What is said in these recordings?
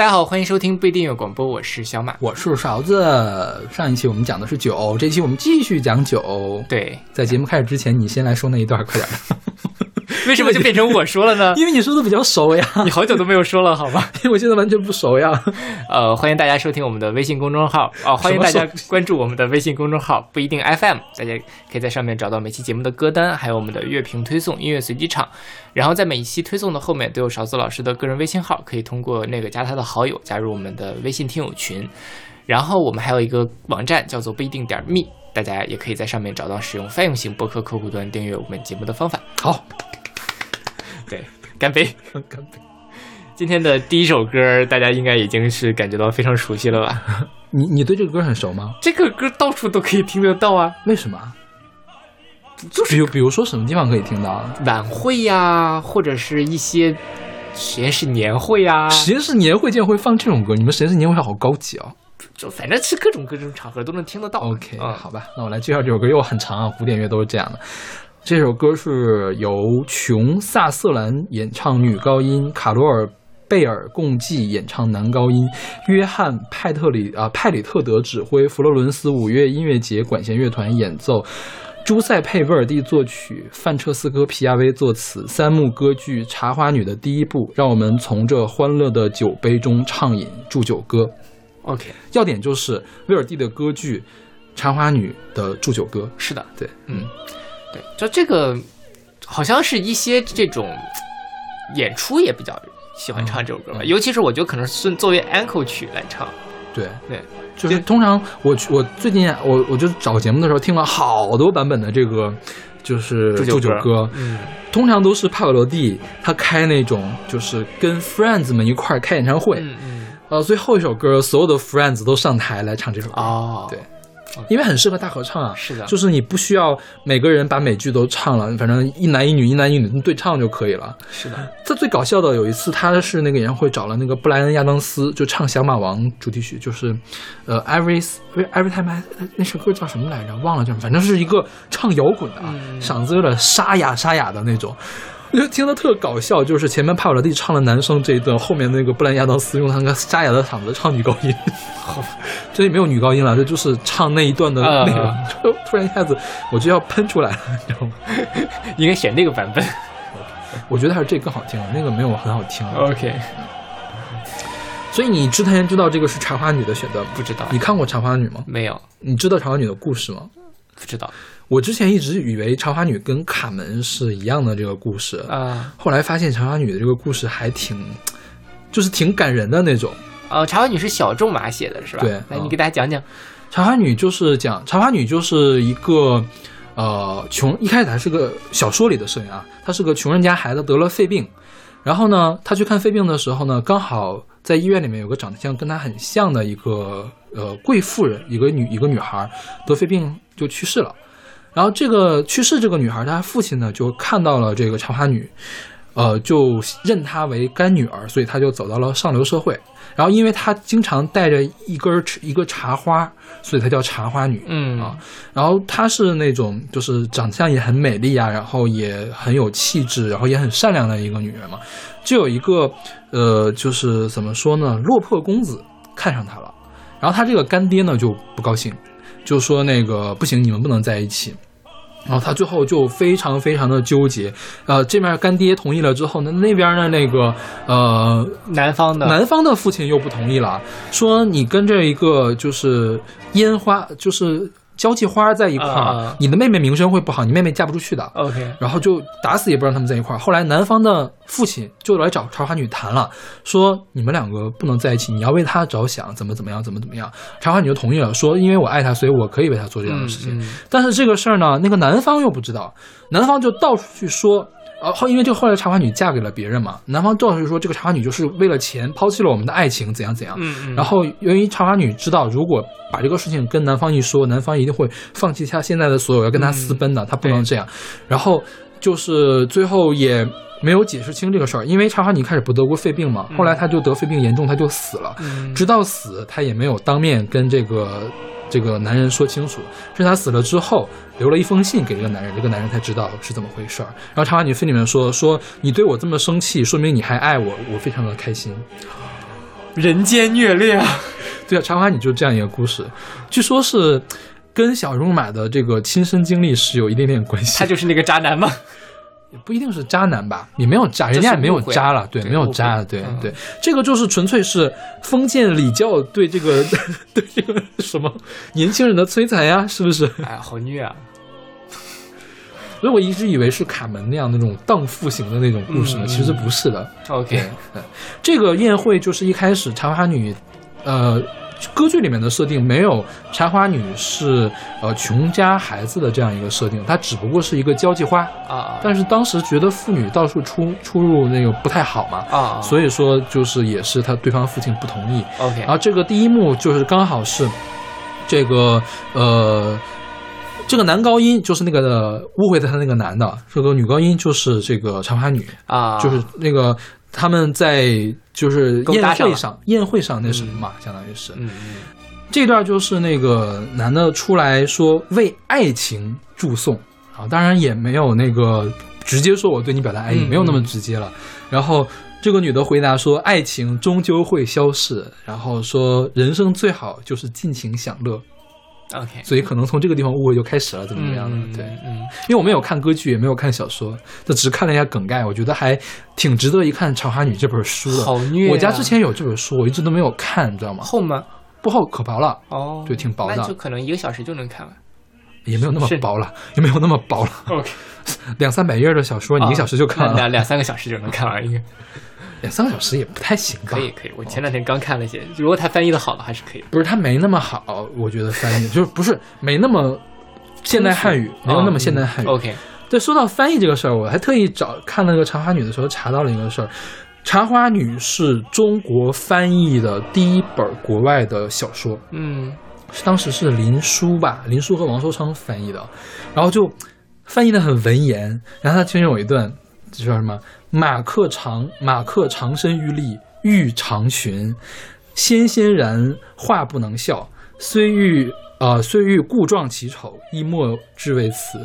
大家好，欢迎收听不一定有广播，我是小马。我是勺子。上一期我们讲的是酒，这期我们继续讲酒。对，在节目开始之前，你先来说那一段，快点。为什么就变成我说了呢？因为你说的比较熟呀。你好久都没有说了，好吗？因为我现在完全不熟呀。呃，欢迎大家收听我们的微信公众号哦，欢迎大家关注我们的微信公众号不一定 FM，大家可以在上面找到每期节目的歌单，还有我们的乐评推送、音乐随机场。然后在每一期推送的后面都有勺子老师的个人微信号，可以通过那个加他的好友，加入我们的微信听友群。然后我们还有一个网站叫做不一定点 me，大家也可以在上面找到使用泛用型博客客户端订阅我们节目的方法。好。对，干杯，干杯！今天的第一首歌，大家应该已经是感觉到非常熟悉了吧？你你对这个歌很熟吗？这个歌到处都可以听得到啊？为什么？就是比比如说什么地方可以听到？晚会呀，或者是一些实验室年会呀。实验室年会竟然会放这种歌？你们实验室年会好高级哦！就反正是各种各种场合都能听得到。OK，好吧，那我来介绍这首歌，因为很长啊，古典乐都是这样的。这首歌是由琼·萨瑟兰演唱女高音，卡罗尔·贝尔共计演唱男高音，约翰·派特里啊派里特德指挥，佛罗伦斯五月音乐节管弦乐团演奏，朱塞佩·威尔蒂作曲，范彻斯科·皮亚威作词，三幕歌剧《茶花女》的第一部，让我们从这欢乐的酒杯中畅饮祝酒歌。OK，要点就是威尔蒂的歌剧《茶花女》的祝酒歌。是的，对，嗯。对，就这个，好像是一些这种演出也比较喜欢唱这首歌吧，尤其是我觉得可能是作为 encore 曲来唱。对对，就是通常我我最近我我就找节目的时候听了好多版本的这个就是祝酒歌，嗯，通常都是帕瓦罗蒂他开那种就是跟 friends 们一块开演唱会，嗯嗯，呃，最后一首歌所有的 friends 都上台来唱这首歌，哦，对。因为很适合大合唱啊，是的，就是你不需要每个人把每句都唱了，反正一男一女，一男一女对唱就可以了。是的，这最搞笑的有一次，他是那个演唱会找了那个布莱恩亚当斯，就唱《小马王》主题曲，就是，呃，Every Every Time I 那首歌叫什么来着？忘了叫什么，反正是一个唱摇滚的啊，嗓子有点沙哑沙哑的那种。我 就听得特搞笑，就是前面帕瓦罗蒂唱了男生这一段，后面那个布兰亚当斯用他那个沙哑的嗓子唱女高音，这里没有女高音了，这就是唱那一段的内容。突然一下子我就要喷出来了，你知道吗？应该选那个版本，我觉得还是这更好听，那个没有很好听。OK，所以你之前知道这个是茶花女的选择？不知道。你看过茶花女吗？没有。你知道茶花女的故事吗？不知道。我之前一直以为茶花女跟卡门是一样的这个故事啊，后来发现茶花女的这个故事还挺，就是挺感人的那种。呃，茶花女是小仲马写的是吧？对，来你给大家讲讲。茶花女就是讲茶花女就是一个呃穷，一开始还是个小说里的设定啊，她是个穷人家孩子得了肺病，然后呢，她去看肺病的时候呢，刚好在医院里面有个长得像跟她很像的一个呃贵妇人，一个女一个女孩得肺病就去世了。然后这个去世这个女孩，她父亲呢就看到了这个茶花女，呃，就认她为干女儿，所以她就走到了上流社会。然后因为她经常带着一根一个茶花，所以她叫茶花女。嗯啊，然后她是那种就是长相也很美丽啊，然后也很有气质，然后也很善良的一个女人嘛。就有一个呃，就是怎么说呢，落魄公子看上她了，然后她这个干爹呢就不高兴。就说那个不行，你们不能在一起。然后他最后就非常非常的纠结。呃，这面干爹同意了之后，那那边的那个呃男方的男方的父亲又不同意了，说你跟这一个就是烟花就是。交际花在一块儿，你的妹妹名声会不好，你妹妹嫁不出去的。OK，然后就打死也不让他们在一块儿。后来男方的父亲就来找茶花女谈了，说你们两个不能在一起，你要为她着想，怎么怎么样，怎么怎么样。茶花女就同意了，说因为我爱她，所以我可以为她做这样的事情。但是这个事儿呢，那个男方又不知道，男方就到处去说。呃，后因为这后来茶花女嫁给了别人嘛，男方正是说这个茶花女就是为了钱抛弃了我们的爱情，怎样怎样。嗯嗯。然后由于茶花女知道，如果把这个事情跟男方一说，男方一定会放弃他现在的所有，要跟他私奔的，他不能这样。然后就是最后也没有解释清这个事儿，因为茶花女开始不得过肺病嘛，后来他就得肺病严重，他就死了。直到死，他也没有当面跟这个。这个男人说清楚，是他死了之后留了一封信给这个男人，这个男人才知道是怎么回事儿。然后《茶花女》film 里面说说你对我这么生气，说明你还爱我，我非常的开心。人间虐恋啊！对啊，《茶花女》就是这样一个故事，据说是跟小荣马的这个亲身经历是有一点点关系。他就是那个渣男吗？也不一定是渣男吧，也没有渣，人家也没有渣了，对，没有渣，对对，这个就是纯粹是封建礼教对这个 对这个什么年轻人的摧残呀，是不是？哎，好虐啊！所以我一直以为是卡门那样那种荡妇型的那种故事呢，其实不是的。OK，这个宴会就是一开始茶花女，呃。歌剧里面的设定没有茶花女是呃穷家孩子的这样一个设定，她只不过是一个交际花啊。但是当时觉得妇女到处出出入那个不太好嘛啊，所以说就是也是他对方父亲不同意。OK，然后这个第一幕就是刚好是这个呃这个男高音就是那个误会的他那个男的，这个女高音就是这个茶花女啊，就是那个。他们在就是宴会上，宴会上那什么嘛，相当于是，这段就是那个男的出来说为爱情祝颂啊，当然也没有那个直接说我对你表达爱意，没有那么直接了。然后这个女的回答说，爱情终究会消逝，然后说人生最好就是尽情享乐。OK，所以可能从这个地方误会就开始了，怎么怎么样的？对，嗯，因为我没有看歌剧，也没有看小说，就只看了一下梗概，我觉得还挺值得一看《茶花女》这本书的。好虐！我家之前有这本书，我一直都没有看，你知道吗？厚吗？不厚，可薄了。哦，对，挺薄的。那就可能一个小时就能看完。也没有那么薄了，也没有那么薄了。OK，两三百页的小说，你一个小时就看了？两两三个小时就能看完，应该。两三个小时也不太行吧？可以可以，我前两天刚看了一些，如果他翻译的好的还是可以。不是他没那么好，我觉得翻译就是不是没那么现代汉语，没有那么现代汉语。OK，对，说到翻译这个事儿，我还特意找看那个《茶花女》的时候查到了一个事儿，《茶花女》是中国翻译的第一本国外的小说。嗯，是当时是林书吧，林书和王寿昌翻译的，然后就翻译的很文言，然后他其中有一段就叫什么？马克长，马克长身玉立，玉长裙，纤纤然，话不能笑。虽欲啊，虽欲故状其丑，亦莫之为此。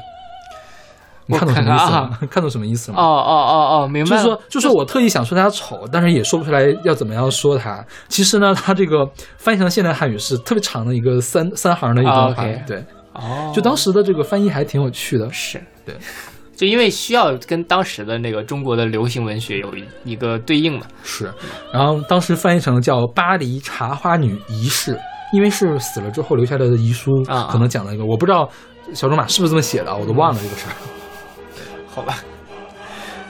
你看懂什么意思吗？看懂什么意思吗？哦哦哦哦，明白。就是说，就是我特意想说他丑，但是也说不出来要怎么样说他。其实呢，他这个翻译成现代汉语是特别长的一个三三行的一段话。对，哦，就当时的这个翻译还挺有趣的。是对。就因为需要跟当时的那个中国的流行文学有一个对应嘛，是，然后当时翻译成叫《巴黎茶花女遗事》，因为是死了之后留下来的遗书啊，可能讲了一个，我不知道小仲马是不是这么写的，我都忘了这个事儿。好吧，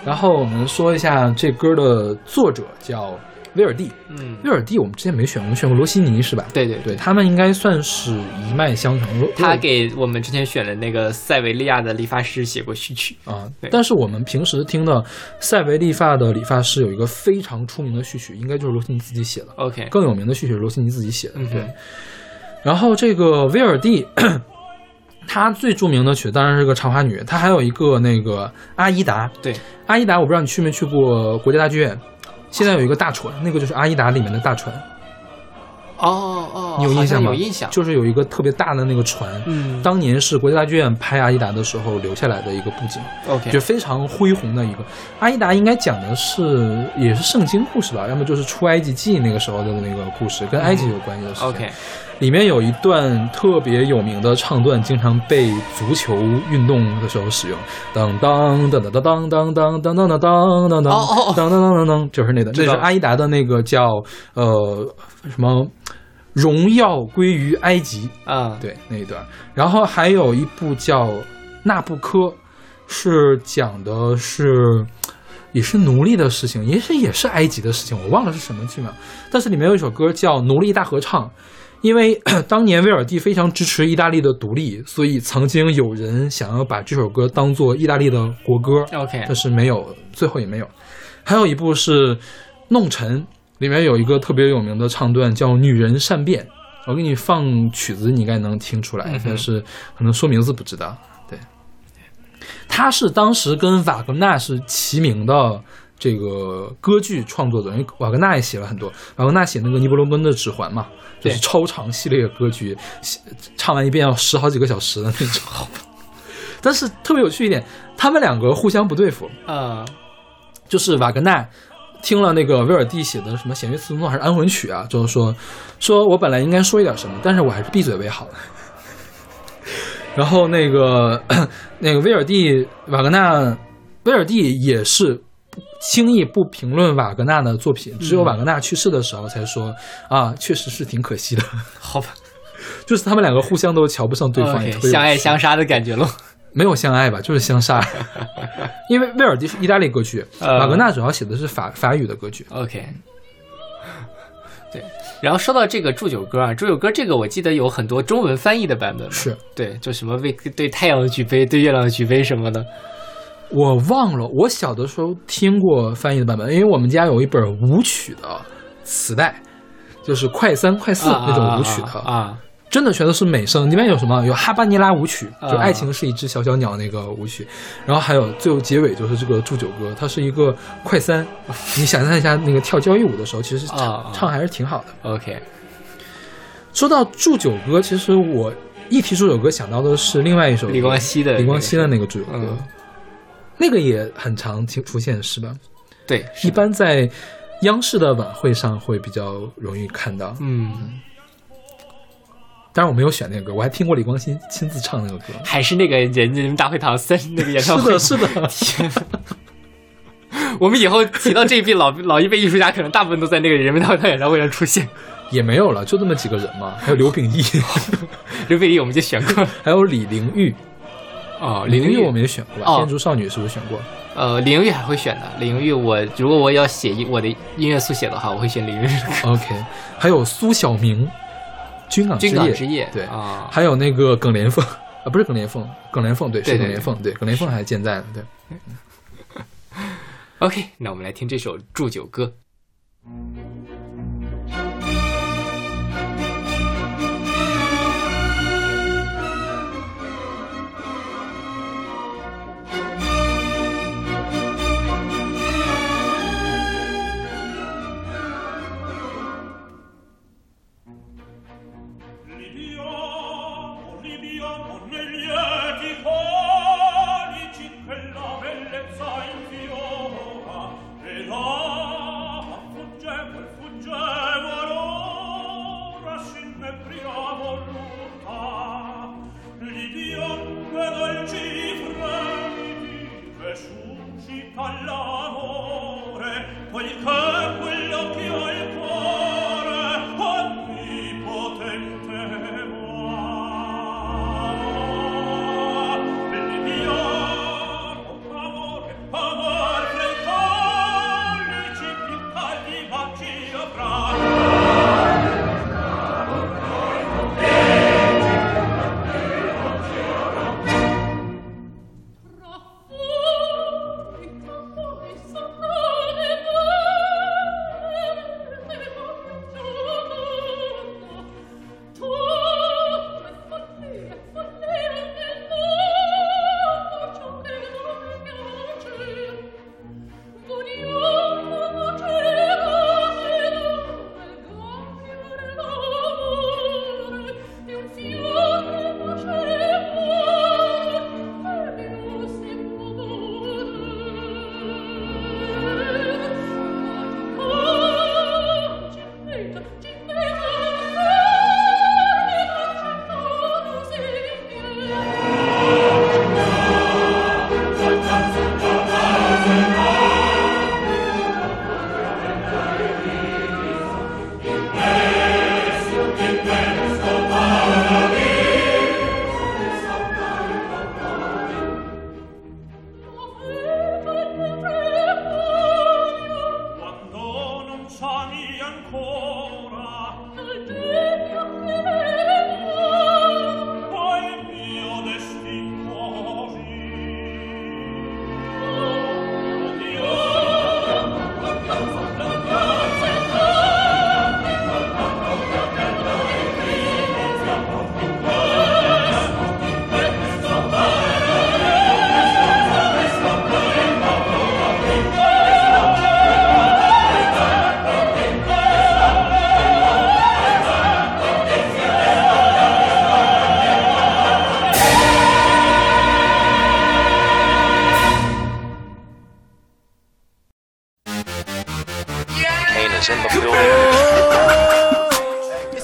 然后我们说一下这歌的作者叫。威尔蒂，嗯，威尔蒂，我们之前没选，我们选过罗西尼是吧？对对对，他们应该算是一脉相承。他给我们之前选的那个塞维利亚的理发师写过序曲啊。但是我们平时听的塞维利发的理发师有一个非常出名的序曲，应该就是罗西尼自己写的。OK，更有名的序曲是罗西尼自己写的。对。然后这个威尔蒂，他最著名的曲当然是个《长发女》，他还有一个那个阿依达。对，阿依达，我不知道你去没去过国家大剧院。现在有一个大船，那个就是《阿依达》里面的大船。哦哦，你有印象吗？有印象，就是有一个特别大的那个船。嗯，当年是国家大剧院拍《阿依达》的时候留下来的一个布景。OK，就非常恢宏的一个。阿依达应该讲的是也是圣经故事吧？要么就是出埃及记那个时候的那个故事，跟埃及有关系的事情。OK。里面有一段特别有名的唱段，经常被足球运动的时候使用。当当当当当当当当当当当当当当当当当，就是那个，那是阿依达的那个叫呃什么荣耀归于埃及啊，对那一段。然后还有一部叫《纳布科》，是讲的是也是奴隶的事情，也是也是埃及的事情，我忘了是什么剧了。但是里面有一首歌叫《奴隶大合唱》。因为 当年威尔蒂非常支持意大利的独立，所以曾经有人想要把这首歌当做意大利的国歌。OK，但是没有，最后也没有。还有一部是《弄臣》，里面有一个特别有名的唱段叫《女人善变》。我给你放曲子，你应该能听出来，但是可能说名字不知道。对，他是当时跟瓦格纳是齐名的。这个歌剧创作者，因为瓦格纳也写了很多，瓦格纳写那个《尼伯罗根的指环》嘛，就是超长系列歌剧，唱完一遍要十好几个小时的那种。但是特别有趣一点，他们两个互相不对付啊，就是瓦格纳听了那个威尔第写的什么弦乐四重奏还是安魂曲啊，就是说说我本来应该说一点什么，但是我还是闭嘴为好。然后那个 那个威尔第瓦格纳，威尔第也是轻易不评论瓦格纳的作品，只有瓦格纳去世的时候才说啊，确实是挺可惜的。好吧，就是他们两个互相都瞧不上对方相爱相杀的感觉喽。没有相爱吧，就是相杀。因为威尔第是意大利歌剧，呃瓦格纳主要写的是法法语的歌剧。OK，对。然后说到这个祝酒歌啊，祝酒歌这个我记得有很多中文翻译的版本，是对，就什么为对太阳举杯，对月亮举杯什么的。我忘了，我小的时候听过翻译的版本，因为我们家有一本舞曲的磁带，就是快三、快四那种舞曲的，啊真的全都是美声。里面有什么？有哈巴尼拉舞曲，啊就爱情是一只小小鸟那个舞曲，然后还有最后结尾就是这个祝酒歌，它是一个快三。你想象一下，那个跳交谊舞的时候，其实唱、唱还是挺好的。OK，说到祝酒歌，其实我一提祝酒歌想到的是另外一首歌李光羲的李光羲的那个祝酒歌，嗯，那个也很常出现是吧？对，一般在央视的晚会上会比较容易看到。嗯，当然我没有选那个歌，我还听过李光羲亲自唱那个歌。还是那个人人民大会堂三那个演唱会是的，，是的。我们以后提到这一批老 老一辈艺术家，可能大部分都在那个人民大会堂演唱会上出现。也没有了，就这么几个人嘛。还有刘秉义，刘秉义我们就选过还有李玲玉。哦，李玲玉我们也选过吧？哦天竺少女是不是选过？呃，林玉还会选的。林玉我如果我要写一我的音乐速写的话，我会选林玉。OK，还有苏小明，《军港之夜》军港之夜，对，啊，还有那个耿莲凤啊，不是耿莲凤，耿莲凤对是耿莲凤，对，耿莲凤还健在呢，对。OK，那我们来听这首祝酒歌。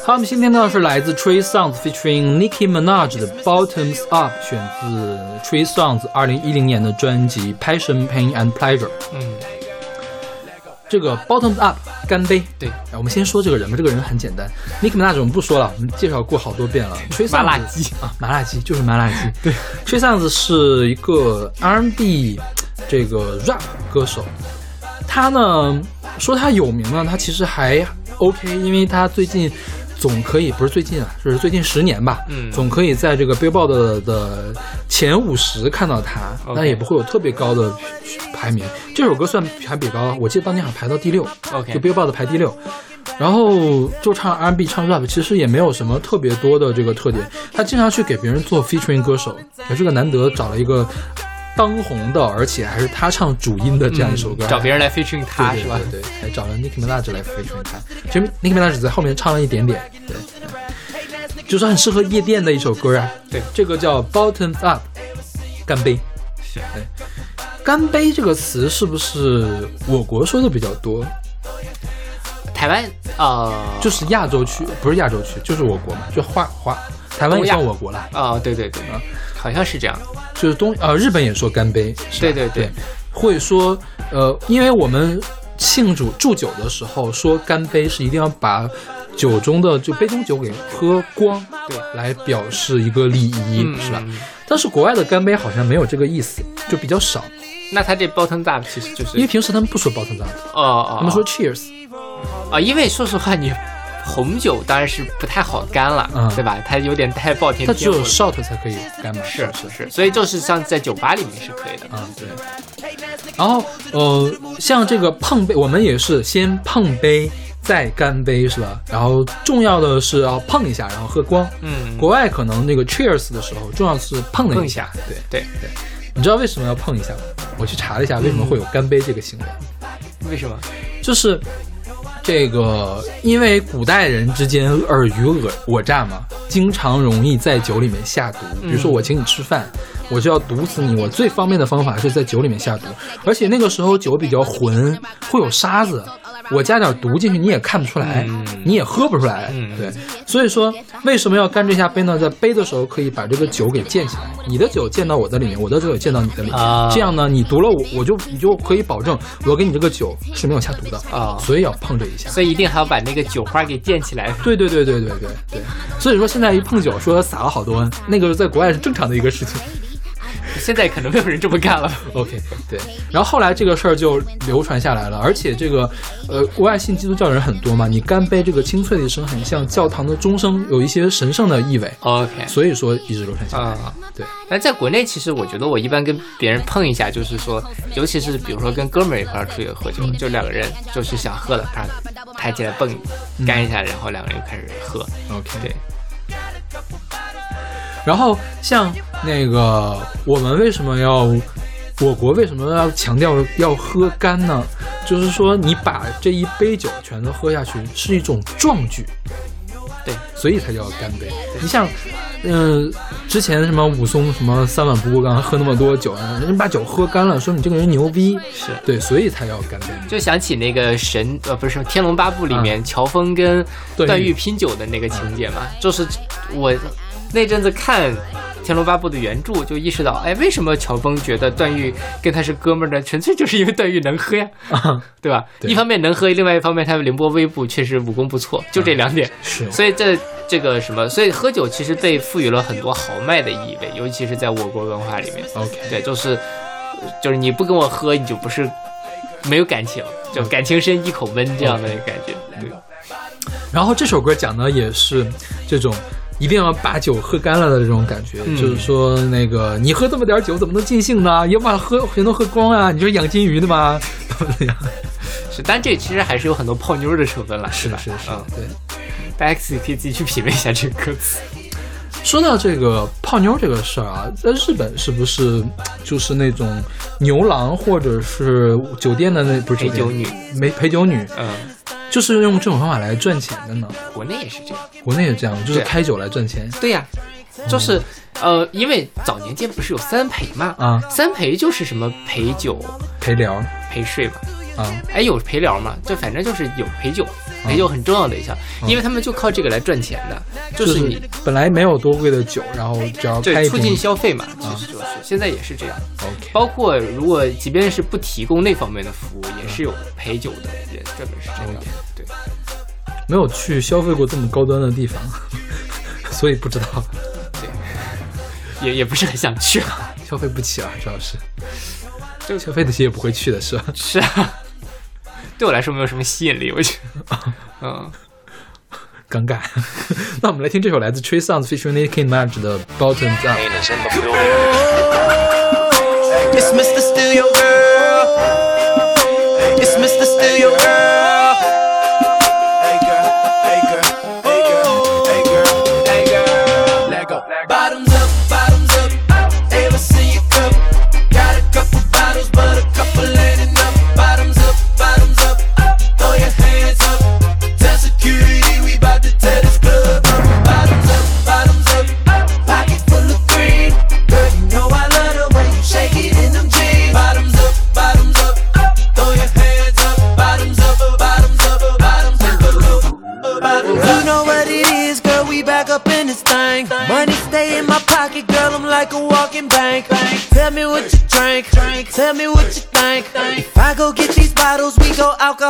好，我们今天呢是来自 Tree Sounds，featuring Nicki Minaj 的 Bottoms Up。选自 Tree Sounds 二零一零年的专辑 Passion Pain and Pleasure。嗯，这个 Bottoms Up 干杯。对，我们先说这个人吧，这个人很简单。Nicki Minaj，我们不说了，我们介绍过好多遍了。Tree Sounds，麻辣鸡啊，麻辣鸡就是麻辣鸡。对，Tree Sounds 是一个 R&B 这个 rap 歌手。他呢说他有名呢，他其实还 OK，因为他最近总可以不是最近啊，就是最近十年吧，嗯总可以在这个 Billboard 的的前五十看到他但也不会有特别高的排名。这首歌算还比较高，我记得当年好像排到第六 OK 就 Billboard 排第六。然后就唱 R&B 唱 rap，其实也没有什么特别多的这个特点。他经常去给别人做 featuring 歌手，也是个难得找了一个当红的，而且还是他唱主音的这样一首歌，嗯找别人来 featuring 他对是吧？对对对，还找了 Nicki Minaj 来 featuring 他。其实 Nicki Minaj 只在后面唱了一点点，对，就是很适合夜店的一首歌啊。对，这个叫 Bottoms Up，干杯。对，干杯这个词是不是我国说的比较多？台湾呃，就是亚洲区，不是亚洲区，就是我国嘛，就华华，台湾也算我国了，啊、对对对，好像是这样。就是东呃日本也说干杯，是对对对对，会说呃，因为我们庆祝祝酒的时候说干杯是一定要把酒中的就杯中酒给喝光，对。来表示一个礼仪，嗯是吧？嗯但是国外的干杯好像没有这个意思，就比较少，那他这 bottom up 其实就是因为平时他们不说 bottom up，哦哦，他们说 cheers，啊，因为说实话，你红酒当然是不太好干了，嗯对吧？它有点太暴殄它只有 shot 才可以干嘛？是不是？是，所以就是像在酒吧里面是可以的。嗯，对。然后呃，像这个碰杯，我们也是先碰杯再干杯，是吧？然后重要的是要碰一下，然后喝光。嗯，国外可能那个 cheers 的时候，重要是碰了一下对对，对。你知道为什么要碰一下吗？我去查了一下，为什么会有干杯这个行为，为什么？就是这个，因为古代人之间尔虞我我诈嘛，经常容易在酒里面下毒。比如说我请你吃饭，我就要毒死你，我最方便的方法是在酒里面下毒，而且那个时候酒比较浑，会有沙子。我加点毒进去，你也看不出来，嗯你也喝不出来。嗯对，所以说为什么要干这下杯呢？在杯的时候可以把这个酒给溅起来，你的酒溅到我的里面，我的酒也溅到你的里面，啊这样呢，你毒了我，我就你就可以保证我给你这个酒是没有下毒的啊所以要碰这一下。所以一定还要把那个酒花给溅起来。对对对对对对对，所以说现在一碰酒说撒了好多，那个在国外是正常的一个事情。现在可能没有人这么干了。OK，对，然后后来这个事儿就流传下来了，而且这个，呃，国外信基督教的人很多嘛，你干杯这个清脆的一声，很像教堂的钟声，有一些神圣的意味，OK，所以说一直流传下来。啊，对，但在国内，其实我觉得我一般跟别人碰一下，就是说，尤其是比如说跟哥们儿一块儿出去喝酒，就两个人就是想喝了，啪抬起来蹦干一下，然后两个人就开始喝。OK，对，然后像那个我们为什么要，我国为什么要强调要喝干呢？就是说你把这一杯酒全都喝下去是一种壮举，对，所以才叫干杯。你像，嗯、之前什么武松什么三碗不过岗，喝那么多酒，人家把酒喝干了，说你这个人牛逼，是。对，所以才叫干杯。就想起那个神呃不是《天龙八部》里面乔峰跟段誉段誉拼酒的那个情节嘛，就是我那阵子看《天龙八部》的原著，就意识到，哎，为什么乔峰觉得段誉跟他是哥们儿呢？纯粹就是因为段誉能喝呀，对吧？对一方面能喝，另外一方面他凌波微步确实武功不错，就这两点。是，所以这这个什么，所以喝酒其实被赋予了很多豪迈的意味，尤其是在我国文化里面。OK，对，就是就是你不跟我喝，你就不是没有感情，就感情深一口闷这样的感觉。对，然后这首歌讲的也是这种一定要把酒喝干了的这种感觉，嗯就是说那个你喝这么点酒怎么能尽兴呢？也把喝全都喝光啊！你这是养金鱼的吗？怎么样？是，但这其实还是有很多泡妞的成分了，是吧？是是是，嗯，对。大家自己可以自己去品味一下这个歌词。说到这个泡妞这个事儿啊，在日本是不是就是那种牛郎或者是酒店的那不是陪酒女，没陪酒女，嗯，就是用这种方法来赚钱的呢？国内也是这样。国内也这样，就是开酒来赚钱。对呀、就是呃，因为早年间不是有三陪嘛，啊，三陪就是什么陪酒、陪聊。陪睡嘛，啊，哎，有陪聊嘛，就反正就是有陪酒，陪酒很重要的一项，因为他们就靠这个来赚钱的，就是你本来没有多贵的酒，然后只要促进消费嘛，其实就是现在也是这样。包括如果即便是不提供那方面的服务，也是有陪酒的人专门是这个样。对，没有去消费过这么高端的地方，所以不知道对也也不是很想去啊。消费不起啊，主要是就消费得起也不会去的是吧？是啊，对我来说没有什么吸引力，我觉得。嗯，尴尬。那我们来听这首来自 Tree Sounds featuring Nicki Minaj 的 Bottoms Up。It's Mr. Steal Your Girl. It's Mr. Steal Your Girl.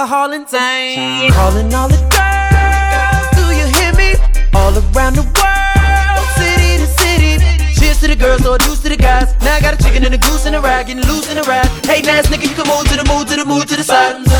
Alcohol and tank. Calling all the girls, do you hear me? All around the world, city to city. Cheers to the girls, or deuce to the guys. Now I got a chicken and a goose and a rag, getting loose in a rag. Hey, ass nigga, you can move to the move to the move to the side.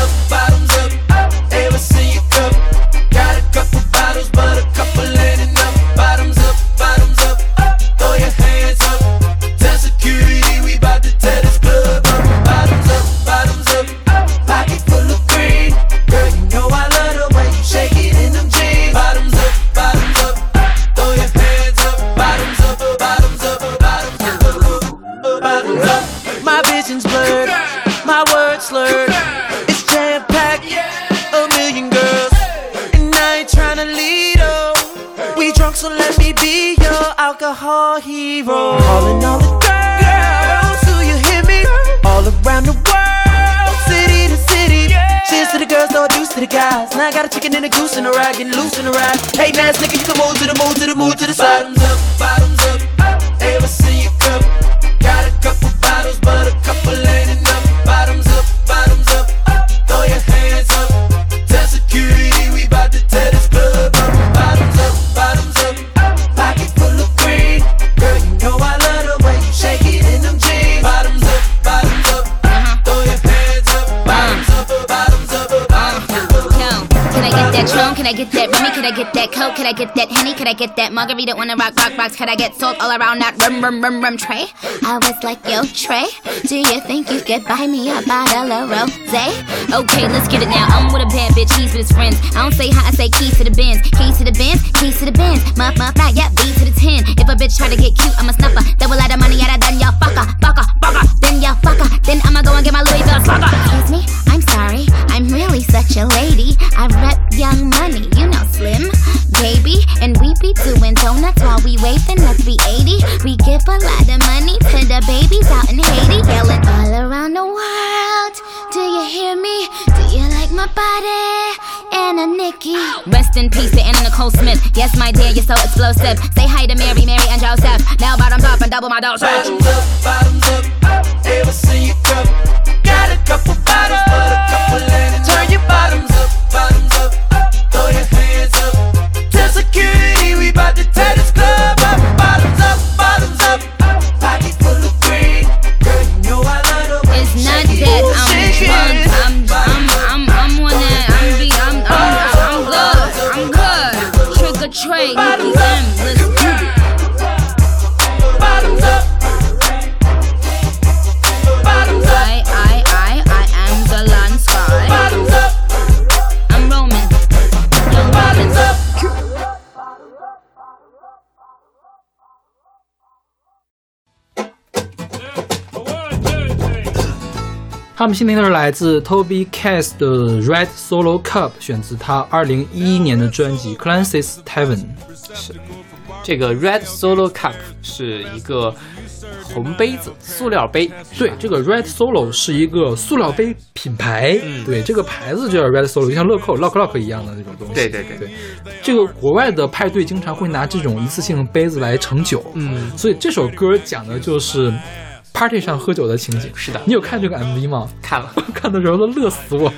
That Margarita? Wanna rock, rock, rocks? Can I get salt all around that rum, rum, rum, rum tray? I was like, yo, Trey, do you think you could buy me a bottle of rosé? Okay, let's get it now. I'm with a bad bitch, he's with his friends. I don't say hi, I say keys to the bins. Keys to the bins, keys to the bins. Muff, muff, right, yeah, B to the 10. If a bitch try to get cute, I'm a snuffer. Double out of money, yeah, then y'all fucker, fucker, fucker. Then y'all fucker. Then I'ma go and get my Louis Vuitton sucker. Excuse me, I'm sorry. I'm really such a lady. I rep while we waving, let's be 80. We give a lot of money to the babies out in Haiti. Yelling all around the world. Do you hear me? Do you like my body? Anna Nikki. Rest in peace Anna Nicole Smith. Yes, my dear, you're so explosive. Say hi to Mary, Mary, and Joseph. Now bottoms up and double my dosage. Bottoms up, bottoms up. 他们新听的是来自 Toby Cass 的 Red Solo Cup，选自他二零一一年的专辑 Clancy's Tavern。这个 Red Solo Cup 是一个红杯子，塑料杯。对，这个 Red Solo 是一个塑料杯品牌，嗯。对，这个牌子就叫 Red Solo，就像乐扣、Lock Lock 一样的那种东西。对对对。对，这个国外的派对经常会拿这种一次性杯子来盛酒，嗯，所以这首歌讲的就是 party 上喝酒的情景。是的你有看这个 MV 吗？看了，看的时候都乐死我了。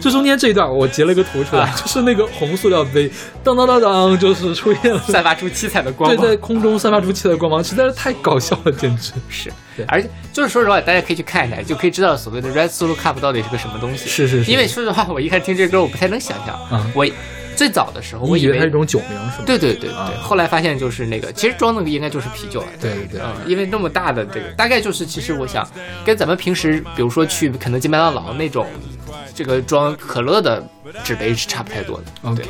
就中间这一段，我截了一个图出来，啊就是那个红塑料杯，当当当当，就是出现了，散发出七彩的光对，芒。在空中散发出七彩的光芒，实在是太搞笑了，简直。是对，而且就是说实话，大家可以去看一下，就可以知道所谓的 Red Solo Cup 到底是个什么东西。是是是因为说实话，我一开始听这歌，我不太能想象。嗯我最早的时候，我以为它是一种酒名是吗？对对对对，啊后来发现就是那个，其实装那个应该就是啤酒了。对对对嗯，因为那么大的这个，大概就是其实我想跟咱们平时比如说去肯德基、麦当劳那种这个装可乐的纸杯是差不太多的。对，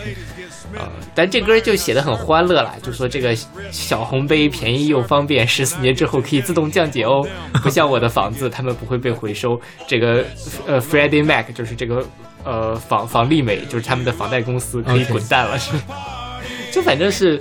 呃，但这歌就写的很欢乐啦，就说这个小红杯便宜又方便，十四年之后可以自动降解哦，不像我的房子，他们不会被回收。这个呃，Freddie Mac 就是这个呃房房利美，就是他们的房贷公司可以滚蛋了，是吧？就反正是，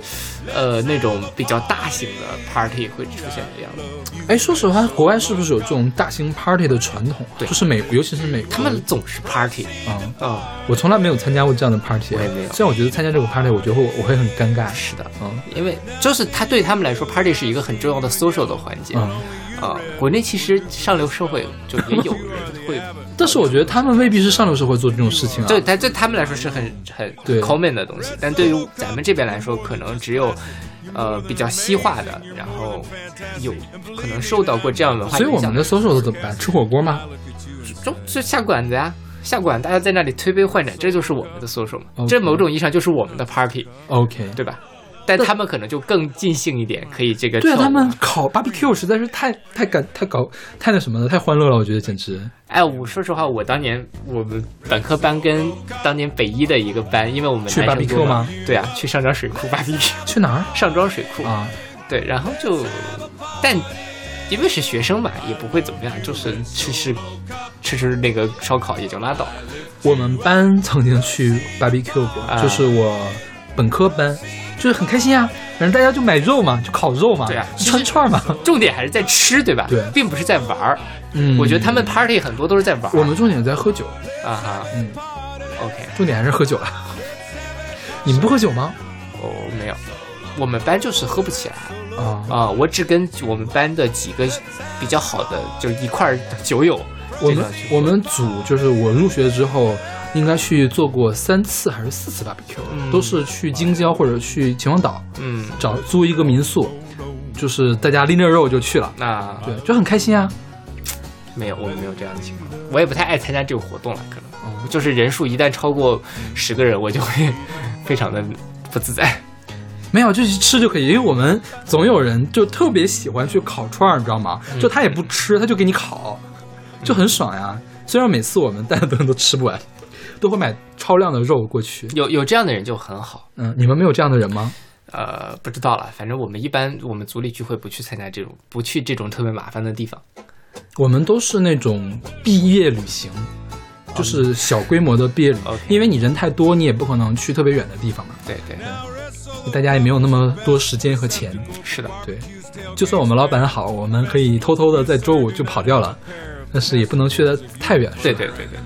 呃，那种比较大型的 party 会出现的样子。哎，说实话，国外是不是有这种大型 party 的传统啊？对就是美，尤其是美国，他们总是 party，啊、嗯，我从来没有参加过这样的 party，我也没有虽然我觉得参加这个 party，我觉得我我会很尴尬。是的，嗯因为就是他对他们来说，party 是一个很重要的 social 的环节。嗯，啊，国内其实上流社会就也有人会，但是我觉得他们未必是上流社会做这种事情啊。对，但对他们来说是很很对 common 的东西，但对于咱们这边来说，可能只有呃比较西化的，然后有可能受到过这样文化影响所以我们的 social 怎么办？吃火锅吗？就就下馆子呀。下馆，大家在那里推杯换盏，这就是我们的 social 嘛 OK 这某种意义上就是我们的 party，OK，对吧？但他们可能就更尽兴一点，可以这个对啊，他们烤 barbecue 实在是太太感太搞太那什么了，太欢乐了，我觉得简直。哎，我说实话，我当年我们本科班跟当年北一的一个班，因为我们去 barbecue 吗？对啊，去上庄水库 barbecue，去哪儿上庄水库。啊？对，然后就，但因为是学生嘛，也不会怎么样，就是吃吃吃吃那个烧烤也就拉倒了。我们班曾经去 barbecue 过，啊就是我本科班，就是很开心啊，反正大家就买肉嘛，就烤肉嘛，对啊就串串嘛。重点还是在吃，对吧？对并不是在玩儿。嗯，我觉得他们 party 很多都是在玩儿。我们重点在喝酒，啊哈嗯，，OK，重点还是喝酒了。你们不喝酒吗？哦，没有，我们班就是喝不起来。啊，啊，我只跟我们班的几个比较好的，就是一块酒友，我们我们组就是我入学之后，应该去做过三次还是四次 barbecue，、嗯都是去京郊或者去秦皇岛嗯，找租一个民宿，就是大家拎着肉就去了，那对，就很开心啊。没有，我们没有这样的情况。我也不太爱参加这个活动了，可能哦就是人数一旦超过十个人，我就会非常的不自在。没有，就去吃就可以，因为我们总有人就特别喜欢去烤串儿，你知道吗？就他也不吃，他就给你烤，就很爽呀。虽然每次我们带的东西都吃不完，都会买超量的肉过去。有有这样的人就很好。嗯，你们没有这样的人吗？呃，不知道了，反正我们一般我们组里聚会不去参加这种，不去这种特别麻烦的地方。我们都是那种毕业旅行，就是小规模的毕业旅 OK 因为你人太多，你也不可能去特别远的地方嘛，对对对，大家也没有那么多时间和钱。是的，对，就算我们老板好，我们可以偷偷的在周五就跑掉了，但是也不能去的太远。对对对对。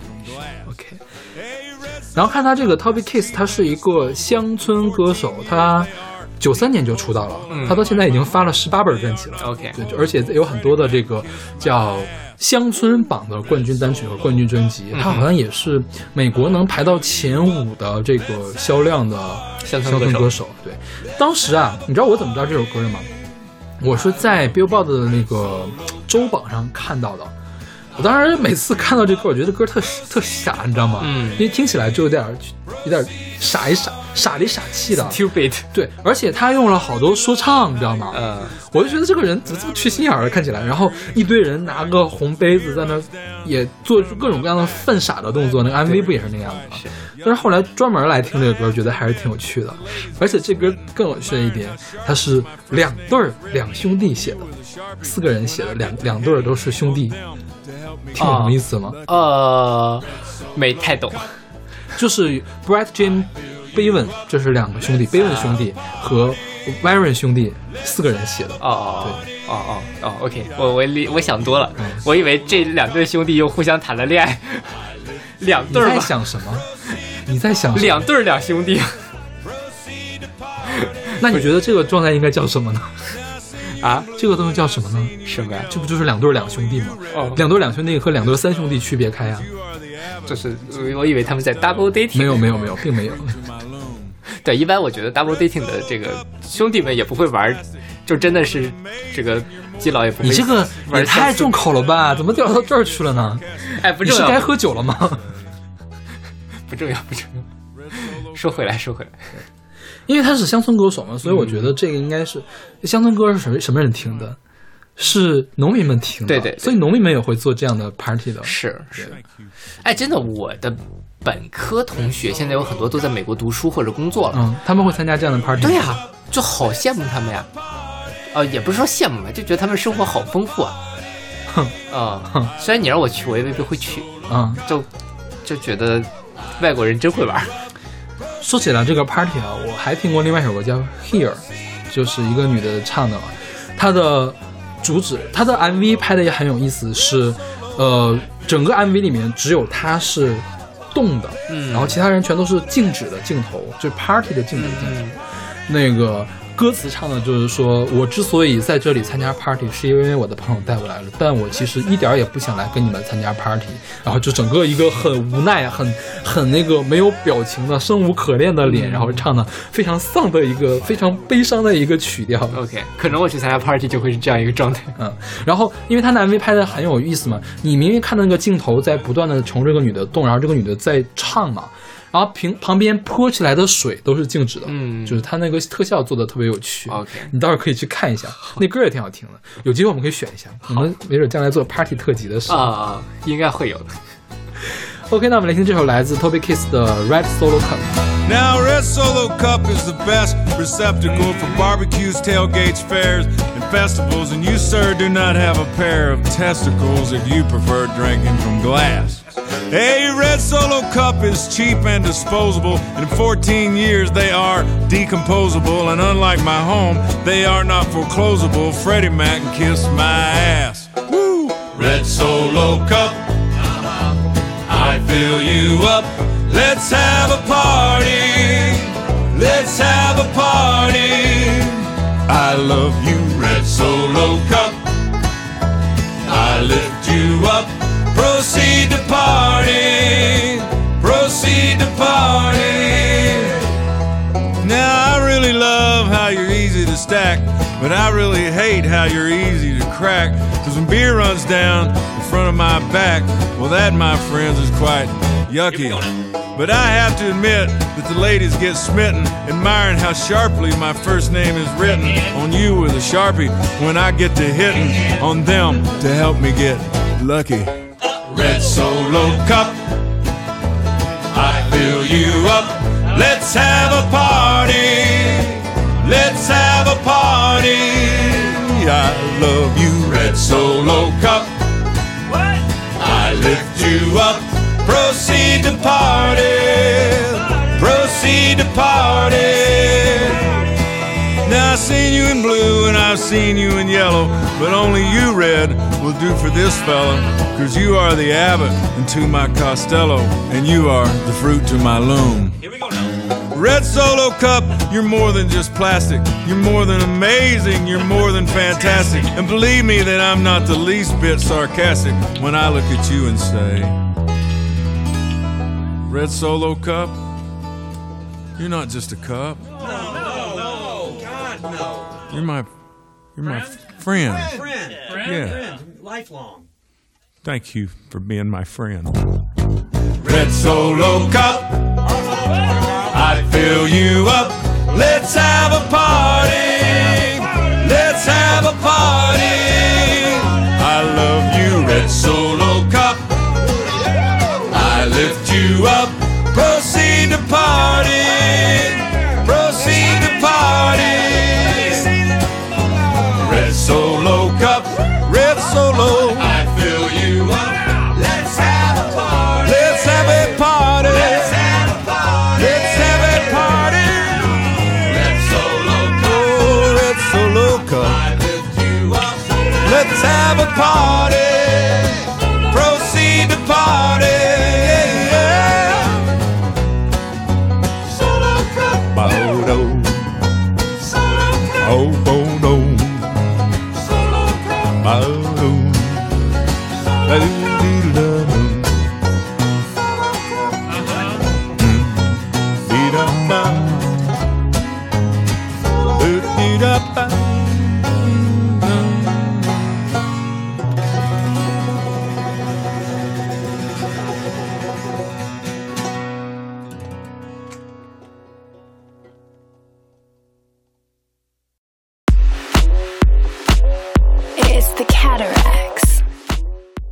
然后看他这个 Toby Kiss，他是一个乡村歌手，他九三年就出道了，嗯他到现在已经发了十八本专辑了。OK，对，而且有很多的这个叫乡村榜的冠军单曲和冠军专辑，嗯他好像也是美国能排到前五的这个销量的乡村歌手乡村歌手。对，当时啊，你知道我怎么知道这首歌的吗？我是在 Billboard 的那个周榜上看到的。我当时每次看到这歌，我觉得这歌特特傻，你知道吗？嗯因为听起来就有点有点傻一傻傻里傻气的。，Stupid，对，而且他用了好多说唱，你知道吗？嗯，我就觉得这个人怎么这么缺心眼儿，看起来，然后一堆人拿个红杯子在那儿也做出各种各样的犯傻的动作，那个 MV 不也是那样子吗？但是后来专门来听这个歌，觉得还是挺有趣的，而且这歌更有趣的一点，它是两对儿两兄弟写的，四个人写的，两两对儿都是兄弟，听懂什么意思吗？呃，没太懂。就是 Brett Bevan，这是两个兄弟，Bevan 兄弟和 Warren 兄弟四个人写的。哦哦哦哦哦，OK，我我理我想多了嗯，我以为这两对兄弟又互相谈了恋爱，两对儿吧，想什么？你在想？两对儿两兄弟 那你觉得这个状态应该叫什么呢？啊？这个东西叫什么呢？什么呀？这不就是两对儿两兄弟吗？哦，两对儿两兄弟和两对儿三兄弟区别开啊？就是我我以为他们在 double dating，没有没有没有，并没有。对，一般我觉得 double dating 的这个兄弟们也不会玩，就真的是这个基佬也不会。你这个玩也太重口了吧？怎么掉到这儿去了呢？哎，不你是该，喝酒了吗？不重要，不重要。说回来，说回来，因为他是乡村歌手嘛，所以我觉得这个应该是乡村歌是什么什么人听的？是农民们听的，对对对所以农民们也会做这样的 party 的。是是。哎，真的，我的本科同学现在有很多都在美国读书或者工作了。嗯，他们会参加这样的 party。对呀、就好羡慕他们呀。呃，也不是说羡慕吧，就觉得他们生活好丰富啊。哼啊、哼虽然你让我去，我也未必会去，嗯、就就觉得外国人真会玩儿。说起来这个 party 啊，我还听过另外一首歌叫《Here》，就是一个女的唱的嘛，她的主旨，她的 MV 拍的也很有意思，是呃，整个 MV 里面只有她是动的，嗯然后其他人全都是静止的镜头，就是 party 的静止镜头。嗯那个歌词唱的就是说，我之所以在这里参加 party，是因为我的朋友带我来了，但我其实一点儿也不想来跟你们参加 party。然后就整个一个很无奈、很很那个没有表情的、生无可恋的脸，然后唱的非常丧的一个、非常悲伤的一个曲调。OK，可能我去参加 party 就会是这样一个状态。嗯，然后因为他的 MV 拍的很有意思嘛，你明明看到那个镜头在不断的从这个女的动，然后这个女的在唱嘛，然后平旁边泼起来的水都是静止的，嗯就是它那个特效做的特别有趣。OK 你到时候可以去看一下，那歌也挺好听的，有机会我们可以选一下，我们没准将来做 party 特辑的时候。啊、应该会有的。OK，那我们来听这首来自 Toby Kiss 的 Red Solo Cup。 Now, Red Solo Cup is the best receptacle for barbecues, tailgates, fairs, and festivals. And you, sir, do not have a pair of testicles if you prefer drinking from glass. A Red Solo Cup is cheap and disposable. In 14 years, they are decomposable. And unlike my home, they are not foreclosable. Freddie Mac can kiss my ass. Woo! Red Solo Cup. I fill you up. Let's have a party. Let's have a party. I love you, Red Solo Cup. I lift you up. Proceed to party. Proceed to party. Now I really love how you're easy to stack, but I really hate how you're easy to crack. Cause when beer runs down front of my back, well that my friends is quite yucky. But I have to admit that the ladies get smitten, admiring how sharply my first name is written on you with a sharpie when I get to hitting on them to help me get lucky. Red Solo Cup. I fill you up. Let's have a party. Let's have a party. I love you, Red Solo Cup. Lift you up. Proceed to party. Proceed to party. Now I've seen you in blue and I've seen you in yellow, but only you, Red, will do for this fella. Cause you are the abbot and to my Costello, and you are the fruit to my loom. Red Solo Cup, you're more than just plastic. You're more than amazing. You're more than fantastic. And believe me that I'm not the least bit sarcastic when I look at you and say, Red Solo Cup, you're not just a cup. No, no, no. God, no. You're my, you're my friend. Friend. Yeah. Lifelong. Thank you for being my friend. Red Solo Cup, I fill you up. Let's have a party. Let's have a party. I love you, Red Solo Cup. I lift you up. Proceed to party. Proceed to party. Red Solo Cup, Red Solo. The party.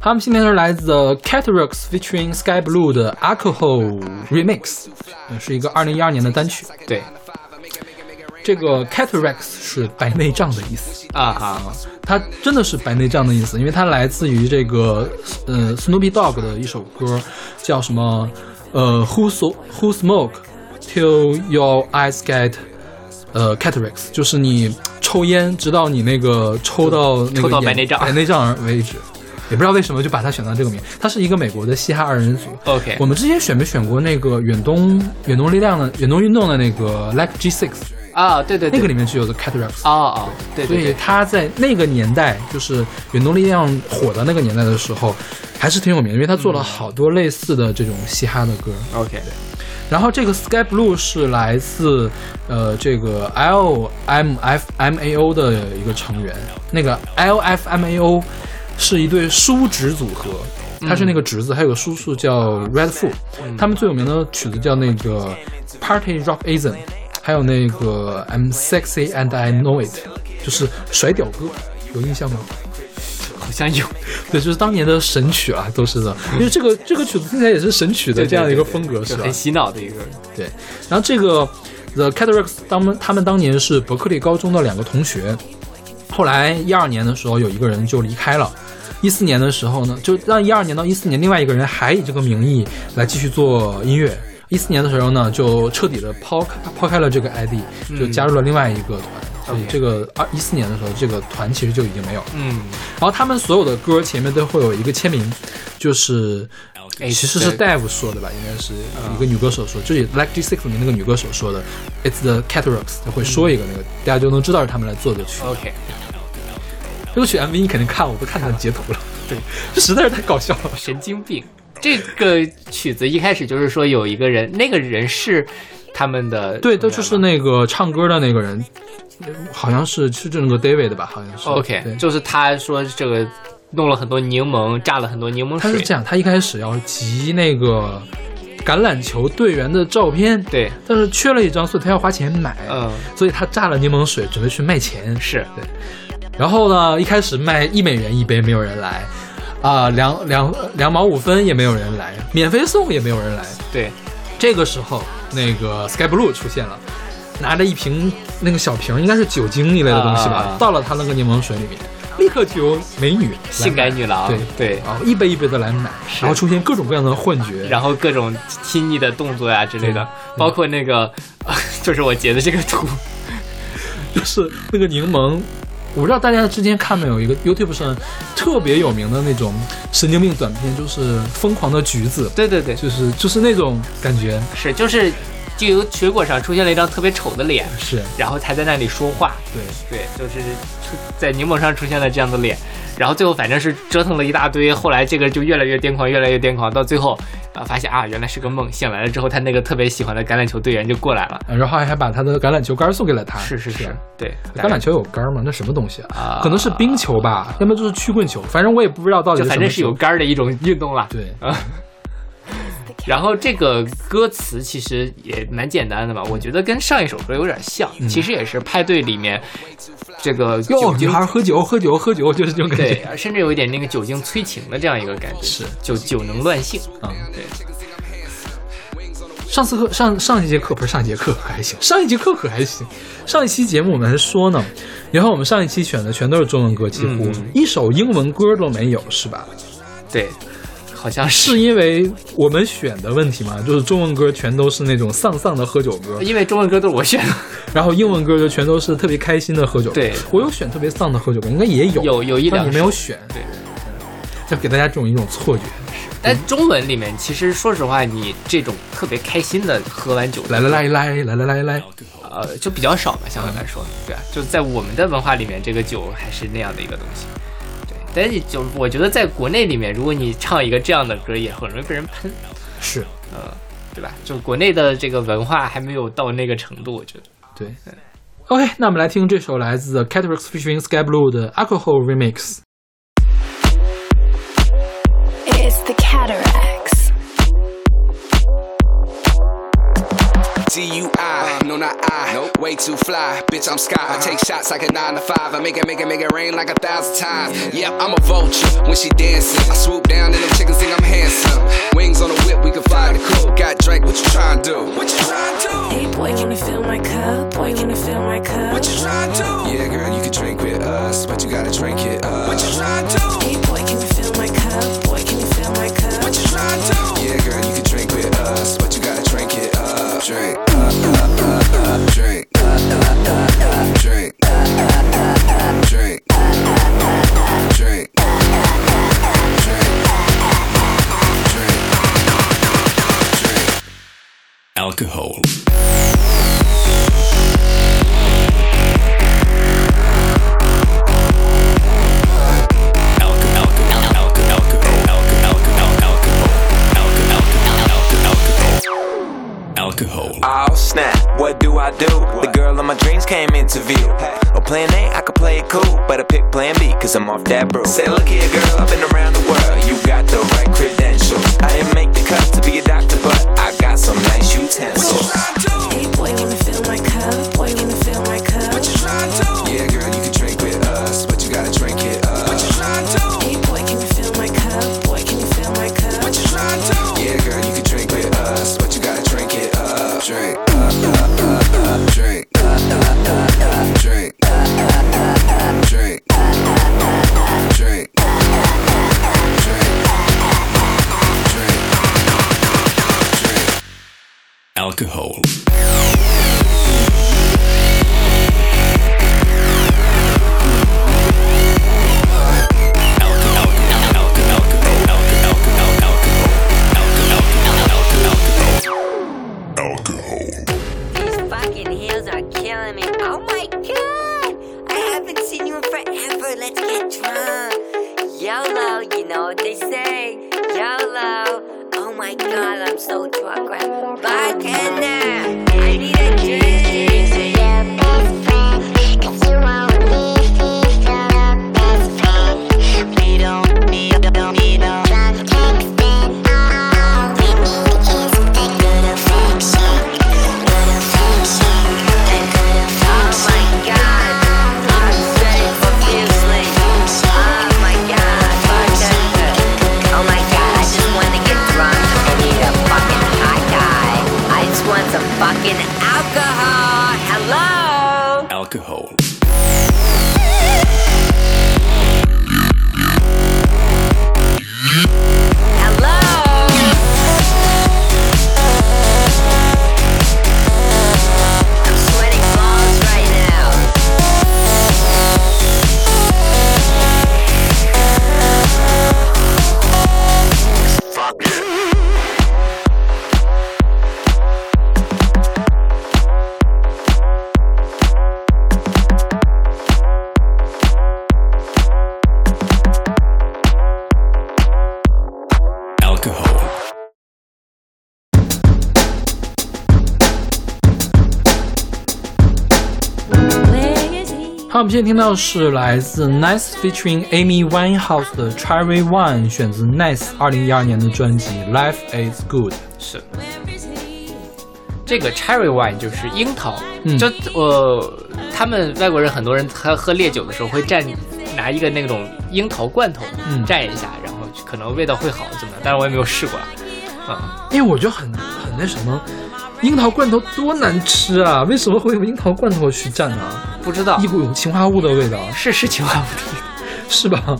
他们今天是来自 Cataracts featuring Sky Blue 的 Alcohol Remix，呃是一个二零一二年的单曲。对这个 Cataracts 是白内障的意思，啊哈，它真的是白内障的意思，因为它来自于这个呃 Snoopy Dogg 的一首歌，叫什么呃 Who so Who smoke till your eyes get 呃 cataracts，就是你抽烟直到你那个抽到那个抽到白内障白内障为止。也不知道为什么就把他选到这个名，他是一个美国的嘻哈二人组。OK 我们之前选没选过那个远东远东力量的远东运动的那个 Like G Six，啊，对对对，那个里面就有个 cataracts。哦哦，对所以对。对，他在那个年代，就是远东力量火的那个年代的时候，还是挺有名的，因为他做了好多类似的这种嘻哈的歌。OK，然后这个 Sky Blue 是来自呃这个 L M F M A O 的一个成员，那个 L F M A O 是一对叔侄组合。他是那个侄子，还有个叔叔叫 Red Foot，、他们最有名的曲子叫那个 Party Rock Anthem，还有那个 I'm Sexy and I Know It，就是甩屌歌，有印象吗？好像有，对，就是当年的神曲啊，都是的。因为这个这个曲子听起来也是神曲的对这样的一个风格，是吧？很洗脑的一个，对，然后这个 The Cataracts 当们他们当年是伯克利高中的两个同学，后来一二年的时候有一个人就离开了。一四年的时候呢，就让一二年到一四年，另外一个人还以这个名义来继续做音乐。一四年的时候呢，就彻底的抛开抛开了这个 ID，就加入了另外一个团。所以这个二一四年的时候，这个团其实就已经没有了。嗯，然后他们所有的歌前面都会有一个签名，就是哎其实是对 Dave 说的吧，应该是一个女歌手说，就是 Like G Six 里面那个女歌手说的，It's the Cataracts，她会说一个那个，大家就能知道是他们来做的曲。OK，这个曲 MV 你肯定看，我都看到截图了，对，这实在是太搞笑了。神经病。这个曲子一开始就是说有一个人，那个人是他们的对，他就是那个唱歌的那个人，好像是是这个 David 吧，好像是。OK，对就是他说这个弄了很多柠檬，榨了很多柠檬水，他是这样，他一开始要集那个橄榄球队员的照片，对，但是缺了一张，所以他要花钱买。嗯，所以他榨了柠檬水，准备去卖钱。是然后呢，一开始卖一美元一杯，没有人来，啊、两两两毛五分也没有人来，免费送也没有人来。对，这个时候，那个 Sky Blue 出现了，拿着一瓶那个小瓶，应该是酒精一类的东西吧，啊倒了他那个柠檬水里面，立刻就有美女，性感女郎，对对，然后一杯一杯的来买，然后出现各种各样的幻觉，然后各种亲昵的动作呀之类的，包括那个，就是我截的这个图，就是那个柠檬，我不知道大家之前看没有一个 YouTube 上特别有名的那种神经病短片，就是疯狂的橘子，对对对，就是就是那种感觉，是就是就有水果上出现了一张特别丑的脸，是然后才在那里说话，对，对，就是出在柠檬上出现了这样的脸，然后最后反正是折腾了一大堆，后来这个就越来越癫狂，越来越癫狂，到最后啊、发现啊原来是个梦，醒来了之后，他那个特别喜欢的橄榄球队员就过来了，然后还把他的橄榄球杆送给了他，是是是，对，橄榄球有杆吗？那什么东西啊？啊可能是冰球吧，要么就是曲棍球，反正我也不知道到底反正是有。杆的一种运动了。对，然后这个歌词其实也蛮简单的吧，我觉得跟上一首歌有点像，其实也是派对里面这个哟，女孩喝酒，喝酒，喝酒，就是这种感觉。对，甚至有一点那个酒精催情的这样一个感觉，是。酒酒能乱性，嗯，对，上次课上上一节课不是上一节课可还行，上一节课可还行。上一期节目我们还说呢，然后我们上一期选的全都是中文歌，几乎、嗯。一首英文歌都没有，是吧？对，好像是。是因为我们选的问题嘛，就是中文歌全都是那种丧丧的喝酒歌，因为中文歌都是我选的，然后英文歌就全都是特别开心的喝酒歌。对。我有选特别丧的喝酒歌，应该也有，有有一但两首你没有选，对。就给大家这种一种错觉。但中文里面，其实说实话，你这种特别开心的喝完酒，来来来来来来来来，呃，就比较少嘛，相对来说，对啊，就在我们的文化里面，这个酒还是那样的一个东西。对，但是就我觉得在国内里面，如果你唱一个这样的歌，也很容易被人喷，是呃，对吧？就国内的这个文化还没有到那个程度，我觉得。对。OK，那我们来听这首来自 Cataracts featuring Sky Blue 的 Alcohol Remix。It's the cataracts. DUI, no not I, nope, way too fly, bitch I'm sky. I take shots like a nine to five, I make it, make it, make it rain like a thousand times. Yep, I'm a vulture when she dancing. I swoop down and the chickens think I'm handsome. Wings on the whip, we can fly the coop. Got Drake, what you trying to do? What you trying to do? Hey boy, can you fill my cup? Boy, can you fill my cup? What you trying to do? Yeah, girl, you can drink with us, but you gotta drink it up. What you trying to do? Hey boy, can you fill my cup? Boy, can you fill my cup? What you trying to do? Yeah, girl, you can drink with us, but you gotta drink Alcohol. Alcohol. Oh snap, what do I do? The girl of my dreams came into view. Oh, plan A, I could play it cool, but I pick plan B, cause I'm off that brew. Say, look here, girl, I've been around the world, you got the right credentials. I didn't make the cut to be a doctor, but I got some nice utensils. Hey boy, can you fill my cup? Boy, can you fill my cup? alcohol. 们现在听到是来自 Nice featuring Amy Winehouse 的 Cherry Wine，选自 Nice 二零一二年的专辑《Life Is Good》。是，这个 cherry wine 就是樱桃，嗯就呃，他们外国人很多人他喝烈酒的时候会蘸拿一个那种樱桃罐头嗯蘸一下，然后可能味道会好怎么样？但是我也没有试过啊。因为我觉得很很那什么，樱桃罐头多难吃啊！为什么会用樱桃罐头去蘸呢？不知道一股有氰化物的味道，是是氰化物的味道，是吧？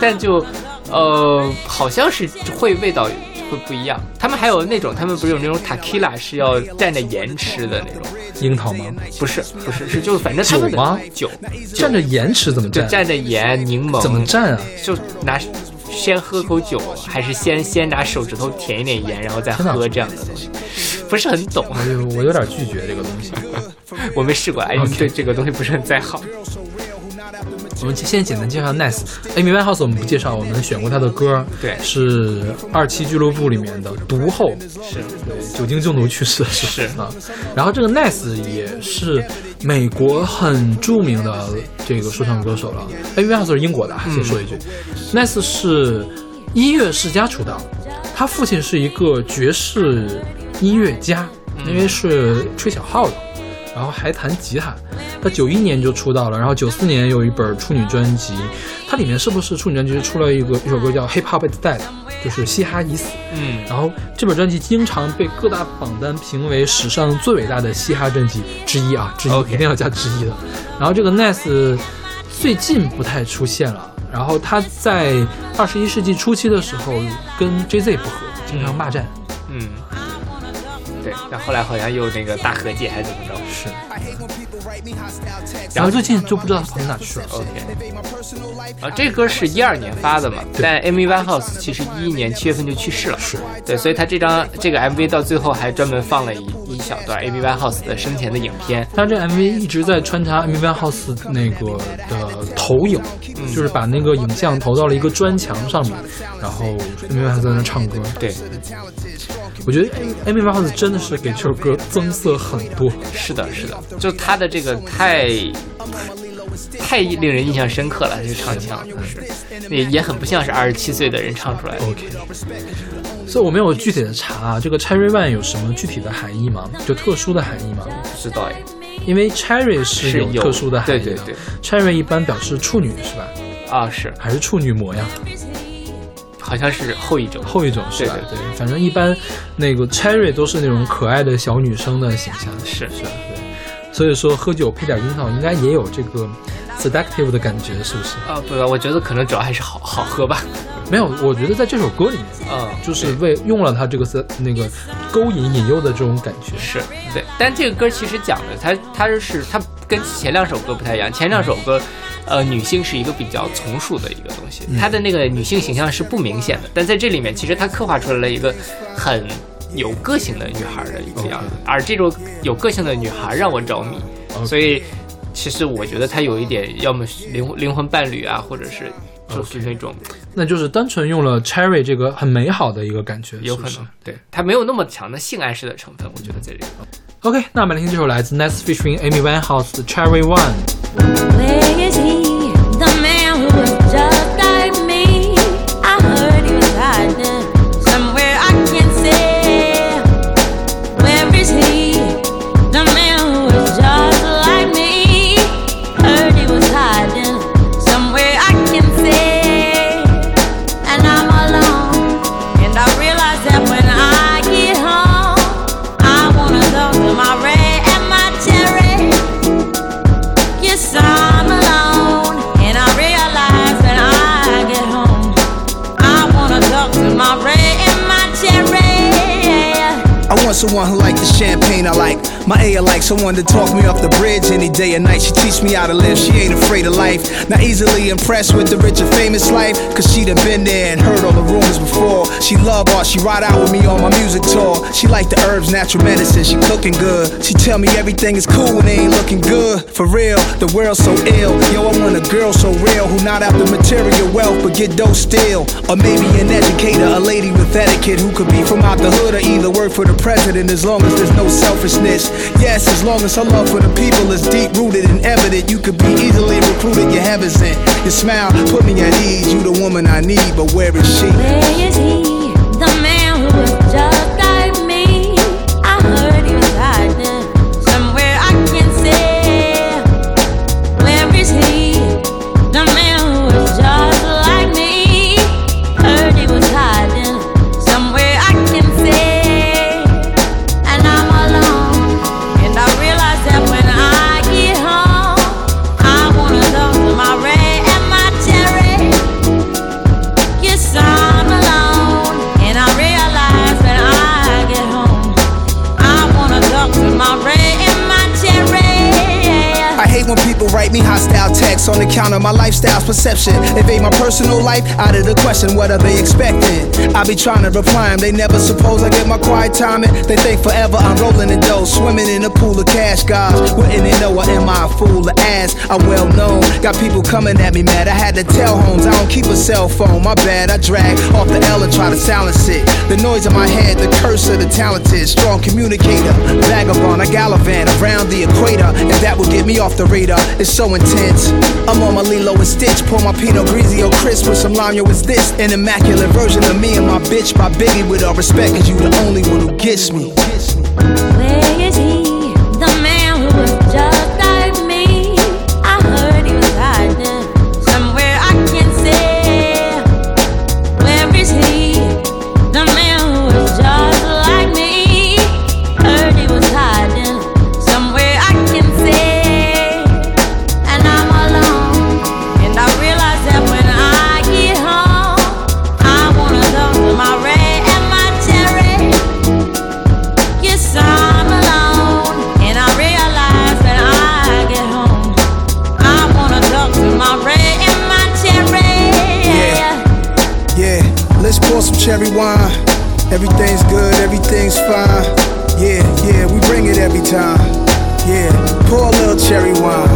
但就呃，好像是会味道会不一样。他们还有那种，他们不是有那种 tequila 是要蘸着盐吃的那种？樱桃吗？不是，不是，是就反正酒吗酒蘸着盐吃怎么蘸就？蘸着盐、柠檬，怎么蘸啊？就拿先喝口酒，还是先先拿手指头舔一点盐，然后再喝这样的东西？不是很懂，我有我有点拒绝这个东西。我没试过，哎对这个东西不是很在行。我们先简单介绍 Nice。Amy Winehouse 我们不介绍，我们选过他的歌，对是二期俱乐部里面的毒后，是对酒精中毒去世的是是 啊。然后这个 Nice 也是美国很著名的这个说唱歌手了。Amy Winehouse 是英国的啊，先说一句、n i c e 是音乐世家出道，他父亲是一个爵士音乐家，因为是吹小号的。然后还弹吉他。他九一年就出道了，然后九四年有一本处女专辑，它里面是不是处女专辑出了一个一首歌叫《Hip Hop Is Dead》，就是嘻哈已死。嗯，然后这本专辑经常被各大榜单评为史上最伟大的嘻哈专辑之一啊，之一一定要加之一的。然后这个 Nas 最近不太出现了，然后他在二十一世纪初期的时候跟 Jay-Z 不和，经常骂战。嗯，对，但后来好像又那个大和解还是怎么着？是。然后最近就不知道跑哪去了。OK，啊，这歌是一二年发的嘛，但 Amy Winehouse 其实一一年七月份就去世了，是对，所以他这张这个 MV 到最后还专门放了一一小段 Amy Winehouse 的生前的影片。但这 MV 一直在穿插 Amy Winehouse 那个的投影，就是把那个影像投到了一个砖墙上面，然后 Amy Winehouse 在那唱歌。对，我觉得 Amy Winehouse 真的是给这首歌增色很多。是的，是的，就他的这个太太令人印象深刻了，这个唱腔是也也很不像是二十七岁的人唱出来的。OK，所以我没有具体的查啊，这个 Cherry One 有什么具体的含义吗？就特殊的含义吗？不知道哎，因为 Cherry 是是有有特殊的含义的。对对对 Cherry 一般表示处女是吧？啊是，还是处女模呀？好像是后一种。后一种是吧？对对，反正一般那个 Cherry 都是那种可爱的小女生的形象。是是，对。所以说喝酒配点樱桃，应该也有这个 seductive 的感觉，是不是？啊，不，我觉得可能主要还是好好喝吧。没有，我觉得在这首歌里面，嗯，就是为用了它这个 se 那个勾引引诱的这种感觉。是对，但这个歌其实讲的，它它是它跟前两首歌不太一样，前两首歌。呃，女性是一个比较从属的一个东西，她的那个女性形象是不明显的，但在这里面，其实她刻画出来了一个很有个性的女孩的一个样子，而这种有个性的女孩让我着迷，所以其实我觉得他有一点，要么灵灵魂伴侣啊，或者是就是那种，那就是单纯用了 cherry 这个很美好的一个感觉，有可能是是对它没有那么强的性暗示的成分，我觉得在这里。OK，那我们来听这首来自 Nice featuring Amy Winehouse 的 Cherry One。Someone who like the champagne I like. My A I like someone to talk me off the bridge any day or night. She teach me how to live, she ain't afraid of life. Not easily impressed with the rich and famous life, cause she done been there and heard all the rumors before. She love art, she ride out with me on my music tour. She like the herbs, natural medicine, she cooking good. She tell me everything is cool when they ain't looking good. For real, the world's so ill. Yo, I want a girl so real who not after material wealth but get dough still. Or maybe an educator, a lady with etiquette who could be from out the hood or either work for the president as long as there's no selfishness. Yes, as long as her love for the people is deep rooted and evident, you could be easily recruited. Your heaven's in. Your smile put me at ease. You the woman I need, but where is she? Where is he? On the counter, my lifestyle's perception. Invade my personal life, out of the question, what are they expecting? I be trying to reply 'em, they never suppose I get my quiet time. They think forever I'm rolling in dough, swimming in a pool of cash, guys. Wouldn't they know am I a fool to ass? I'm well known, got people coming at me mad. I had to tell homes, I don't keep a cell phone, my bad. I drag off the L and try to silence it. The noise in my head, the curse of the talented, strong communicator, vagabond, I gallivant around the equator, and that would get me off the radar. It's so intense. I'm on my Lilo and Stitch, pour my Pinot Grigio crisp with some lime. Yo, is this an immaculate version of me and my bitch? By Biggie, with all respect, cause you the only one who gets me. Cherry wine. Everything's good, everything's fine. Yeah, yeah, we bring it every time. Yeah, pour a little cherry wine.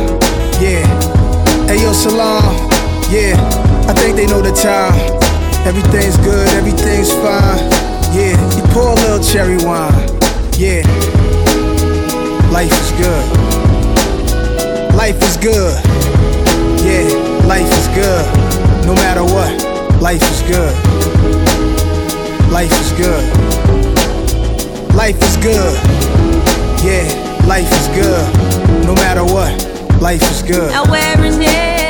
Yeah, hey yo, salam. Yeah, I think they know the time. Everything's good, everything's fine. Yeah, you pour a little cherry wine. Yeah, life is good. Life is good. Yeah, life is good. No matter what, life is good. Life is good. Life is good. Yeah, life is good. No matter what, life is good. Now where is he?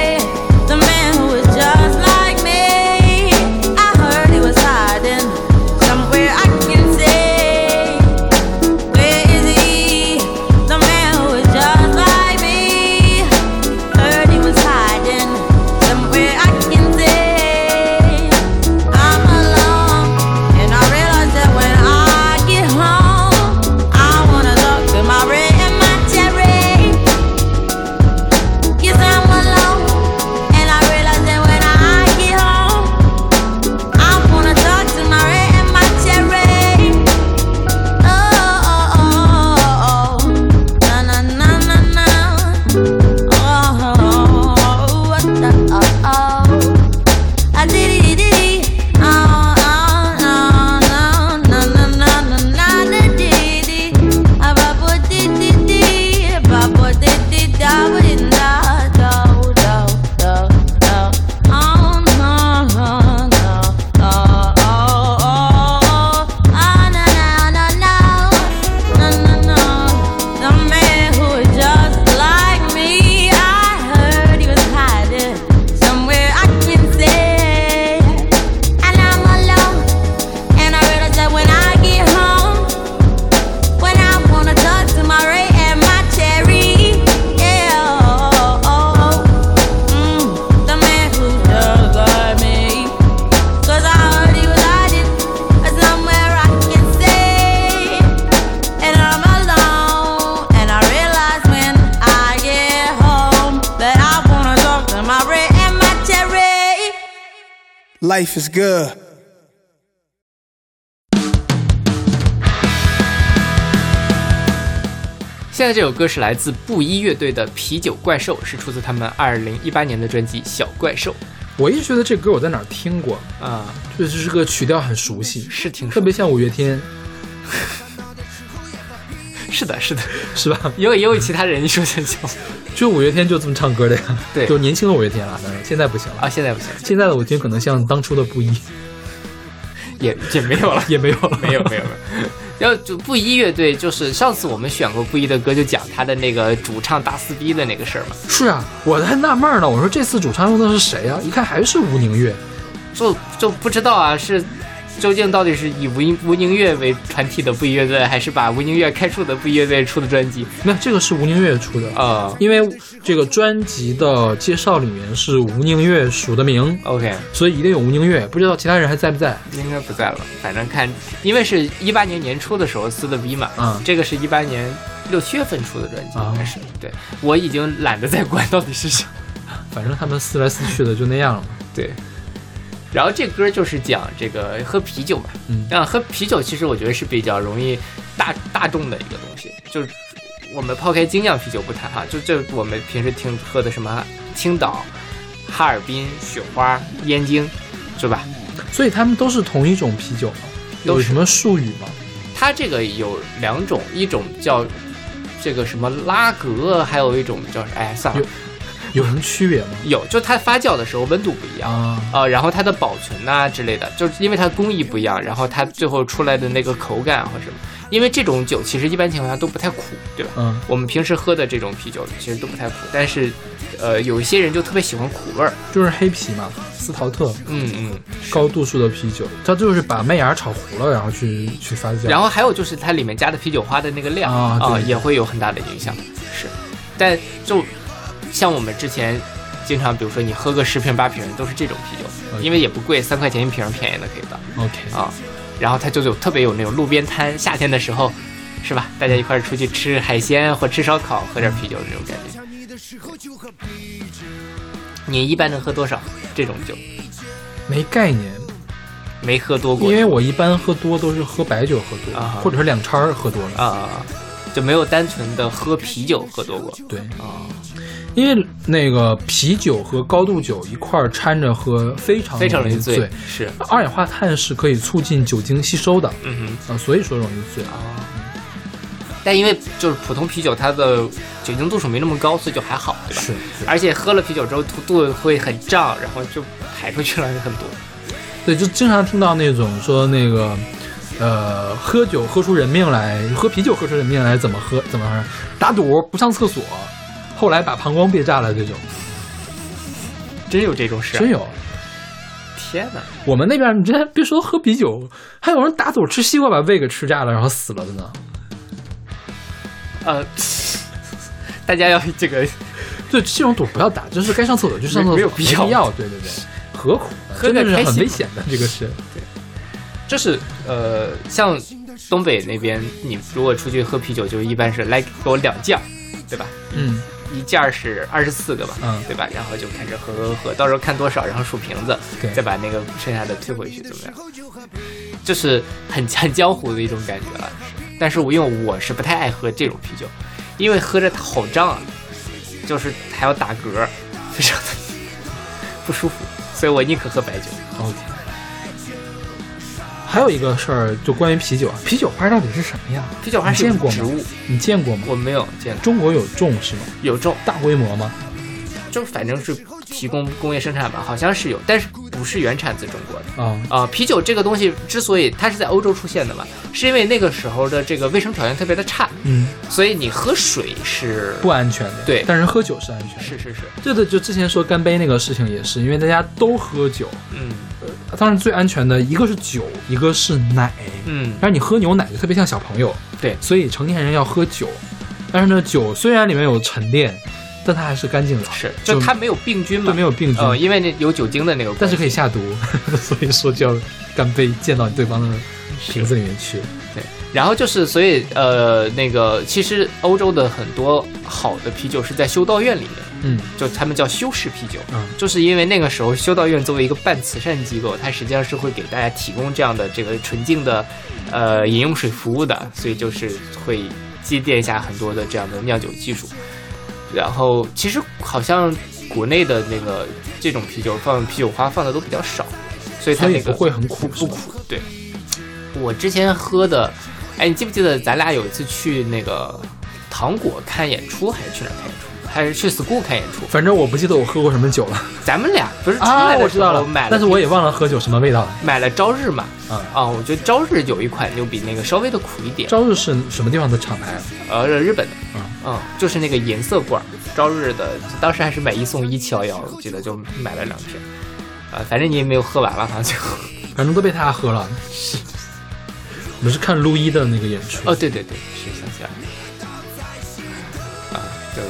Life is good. 现在这首歌是来自布衣乐队的《啤酒怪兽》，是出自他们二零一八年的专辑《小怪兽》我一直觉得这歌我在哪儿听过，啊，就是这个曲调很熟悉，是挺特别像五月天，是的，是的，是吧？也有也有其他人说像像 就五月天就这么唱歌的呀，对。就年轻的五月天了，当然现在不行了。啊，现在不行，现在的五月天可能像当初的布衣，也也没有了，也没有了，没有没有没有。然后就布衣乐队，就是上次我们选过布衣的歌，就讲他的那个主唱大撕逼的那个事儿嘛，是啊，我还纳闷呢，我说这次主唱用的是谁啊？一看还是吴宁月，就就不知道啊，是究竟到底是以吴宁吴宁月为团体的布衣乐队，还是把吴宁月开除的布衣乐队出的专辑？没有，这个是吴宁月出的啊、因为这个专辑的介绍里面是吴宁月署的名 OK，所以一定有吴宁月，不知道其他人还在不在？应该不在了，反正看，因为是一八年年初的时候撕的逼嘛，嗯这个是一八年六七月份出的专辑，啊应该是。对我已经懒得再管到底是谁，反正他们撕来撕去的就那样了。对。然后这歌就是讲这个喝啤酒嘛，嗯，啊，喝啤酒其实我觉得是比较容易大大众的一个东西，就是我们抛开精酿啤酒不谈哈，就这我们平时听喝的什么青岛、哈尔滨、雪花、燕京，是吧？所以他们都是同一种啤酒吗？有什么术语吗？它这个有两种，一种叫这个什么拉格，还有一种叫哎算了，有什么区别吗？有，就它发酵的时候温度不一样啊呃，然后它的保存呐、之类的，就是因为它工艺不一样，然后它最后出来的那个口感或什么，因为这种酒其实一般情况下都不太苦，对吧？嗯，我们平时喝的这种啤酒其实都不太苦，但是呃有一些人就特别喜欢苦味儿，就是黑啤嘛，斯陶特，嗯嗯，高度数的啤酒，它就是把麦芽炒糊了，然后去去发酵。然后还有就是它里面加的啤酒花的那个量啊对也会有很大的影响。是，但就像我们之前经常，比如说你喝个十瓶八瓶都是这种啤酒，因为也不贵，三块钱一瓶，便宜的可以到。OK 啊，然后它就有特别有那种路边摊，夏天的时候，是吧？大家一块儿出去吃海鲜或吃烧烤，喝点啤酒的那种感觉。你一般能喝多少这种酒？没概念，没喝多过，因为我一般喝多都是喝白酒喝多，啊或者是两掺儿喝多了啊，就没有单纯的喝啤酒喝多过。对啊，因为那个啤酒和高度酒一块儿掺着喝，非常非常容易醉。是二氧化碳是可以促进酒精吸收的，嗯哼，啊，所以说容易醉啊。但因为就是普通啤酒，它的酒精度数没那么高，所以就还好，对吧？是。而且喝了啤酒之后，肚肚子会很胀，然后就排出去了很多。对，就经常听到那种说那个，呃，喝酒喝出人命来，喝啤酒喝出人命来，怎么喝怎么喝？打赌不上厕所，后来把膀胱憋炸了这种，真有这种事、啊？真有。天哪！我们那边你这别说喝啤酒，还有人打赌吃西瓜把胃给吃炸了，然后死了的呢。呃，大家要这个，对这种赌不要打，就是该上厕所就上厕所，没有必要要。对对对，何苦？喝真的是很危险的，这个是。对，这是呃，像东北那边，你如果出去喝啤酒，就一般是来给我两件，对吧？嗯，一件是二十四个吧，嗯，对吧？然后就开始喝喝喝，到时候看多少，然后数瓶子，再把那个剩下的退回去，怎么样？就是很很江湖的一种感觉了。但是我因为我是不太爱喝这种啤酒，因为喝着它好胀啊，就是还要打嗝，非常的 不舒服，所以我宁可喝白酒。OK。还有一个事儿，就关于啤酒啊，啤酒花到底是什么样？啤酒花是过植物，你见过吗？我没有见过。中国有种是吗？有种，大规模吗？就反正是提供工业生产吧，好像是有，但是不是原产自中国的。啊啊、啤酒这个东西之所以它是在欧洲出现的嘛，是因为那个时候的这个卫生条件特别的差，嗯，所以你喝水是不安全的。对。但是喝酒是安全的。是是是，对的，就之前说干杯那个事情也是，因为大家都喝酒，嗯。呃，当然最安全的一个是酒，一个是奶，嗯，但是你喝牛奶就特别像小朋友，对，所以成年人要喝酒，但是呢，酒虽然里面有沉淀，但它还是干净的，是，就它没有病菌嘛，对，没有病菌，呃，因为那有酒精的那个，但是可以下毒，所以说就要干杯，溅到对方的瓶子里面去。对，然后就是，所以呃，那个其实欧洲的很多好的啤酒是在修道院里面，嗯，就他们叫修士啤酒，嗯，就是因为那个时候修道院作为一个半慈善机构，它实际上是会给大家提供这样的这个纯净的呃饮用水服务的，所以就是会积淀下很多的这样的酿酒技术。然后其实好像国内的那个这种啤酒放啤酒花放的都比较少，所以它那个不会很苦，不苦。对，我之前喝的，哎，你记不记得咱俩有一次去那个糖果看演出，还是去哪看演出？还是去 school 看演出？反正我不记得我喝过什么酒了。咱们俩不是出啊，来的我知道了，时候买了，但是我也忘了喝酒什么味道了。买了朝日嘛，啊啊，我觉得朝日有一款就比那个稍微的苦一点。朝日是什么地方的厂牌啊？呃，日本的，嗯嗯，就是那个银色罐儿，朝日的，当时还是买一送一七幺幺，我记得就买了两瓶，啊，反正你也没有喝完了，好像最后。反正都被他喝了。是，我们是看路易的那个演出。哦，对对对，是想起来了。啊，就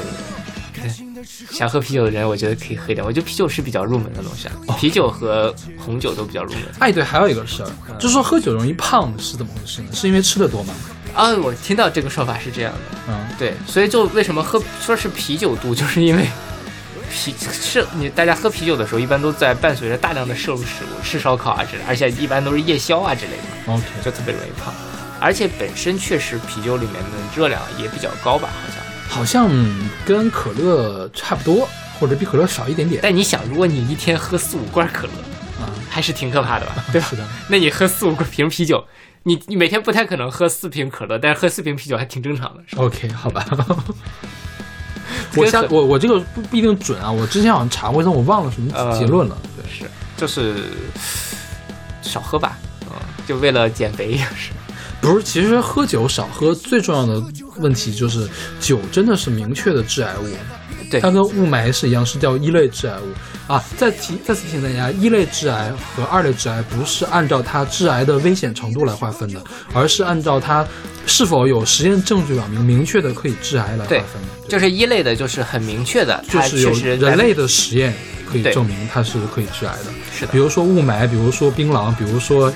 想喝啤酒的人，我觉得可以喝一点。我觉得啤酒是比较入门的东西啊，啤酒和红酒都比较入门。哎，对，还有一个事儿，就是说喝酒容易胖是怎么回事呢？是因为吃的多吗？啊，我听到这个说法是这样的，嗯，对，所以就为什么喝说是啤酒肚，就是因为啤是你大家喝啤酒的时候，一般都在伴随着大量的摄入食物，吃烧烤啊之类，而且一般都是夜宵啊之类的，OK，就特别容易胖。而且本身确实啤酒里面的热量也比较高吧，好像。好像跟可乐差不多，或者比可乐少一点点。但你想，如果你一天喝四五罐可乐，啊，还是挺可怕的吧？对吧？是的。那你喝四五瓶啤酒，你你每天不太可能喝四瓶可乐，但是喝四瓶啤酒还挺正常的。OK，好吧。我下我我这个不不一定准啊，我之前好像查过，但我忘了什么结论了。对，是就是少喝吧，嗯，就为了减肥也是。不是，其实喝酒少喝最重要的问题就是酒真的是明确的致癌物，对，它跟雾霾是一样，是叫一类致癌物啊。再提再次提醒大家，一类致癌和二类致癌不是按照它致癌的危险程度来划分的，而是按照它是否有实验证据表明明确的可以致癌来划分的。就是一类的，就是很明确的，就是有人类的实验可以证明它是可以致癌的。是的，比如说雾霾，比如说槟榔，比如说。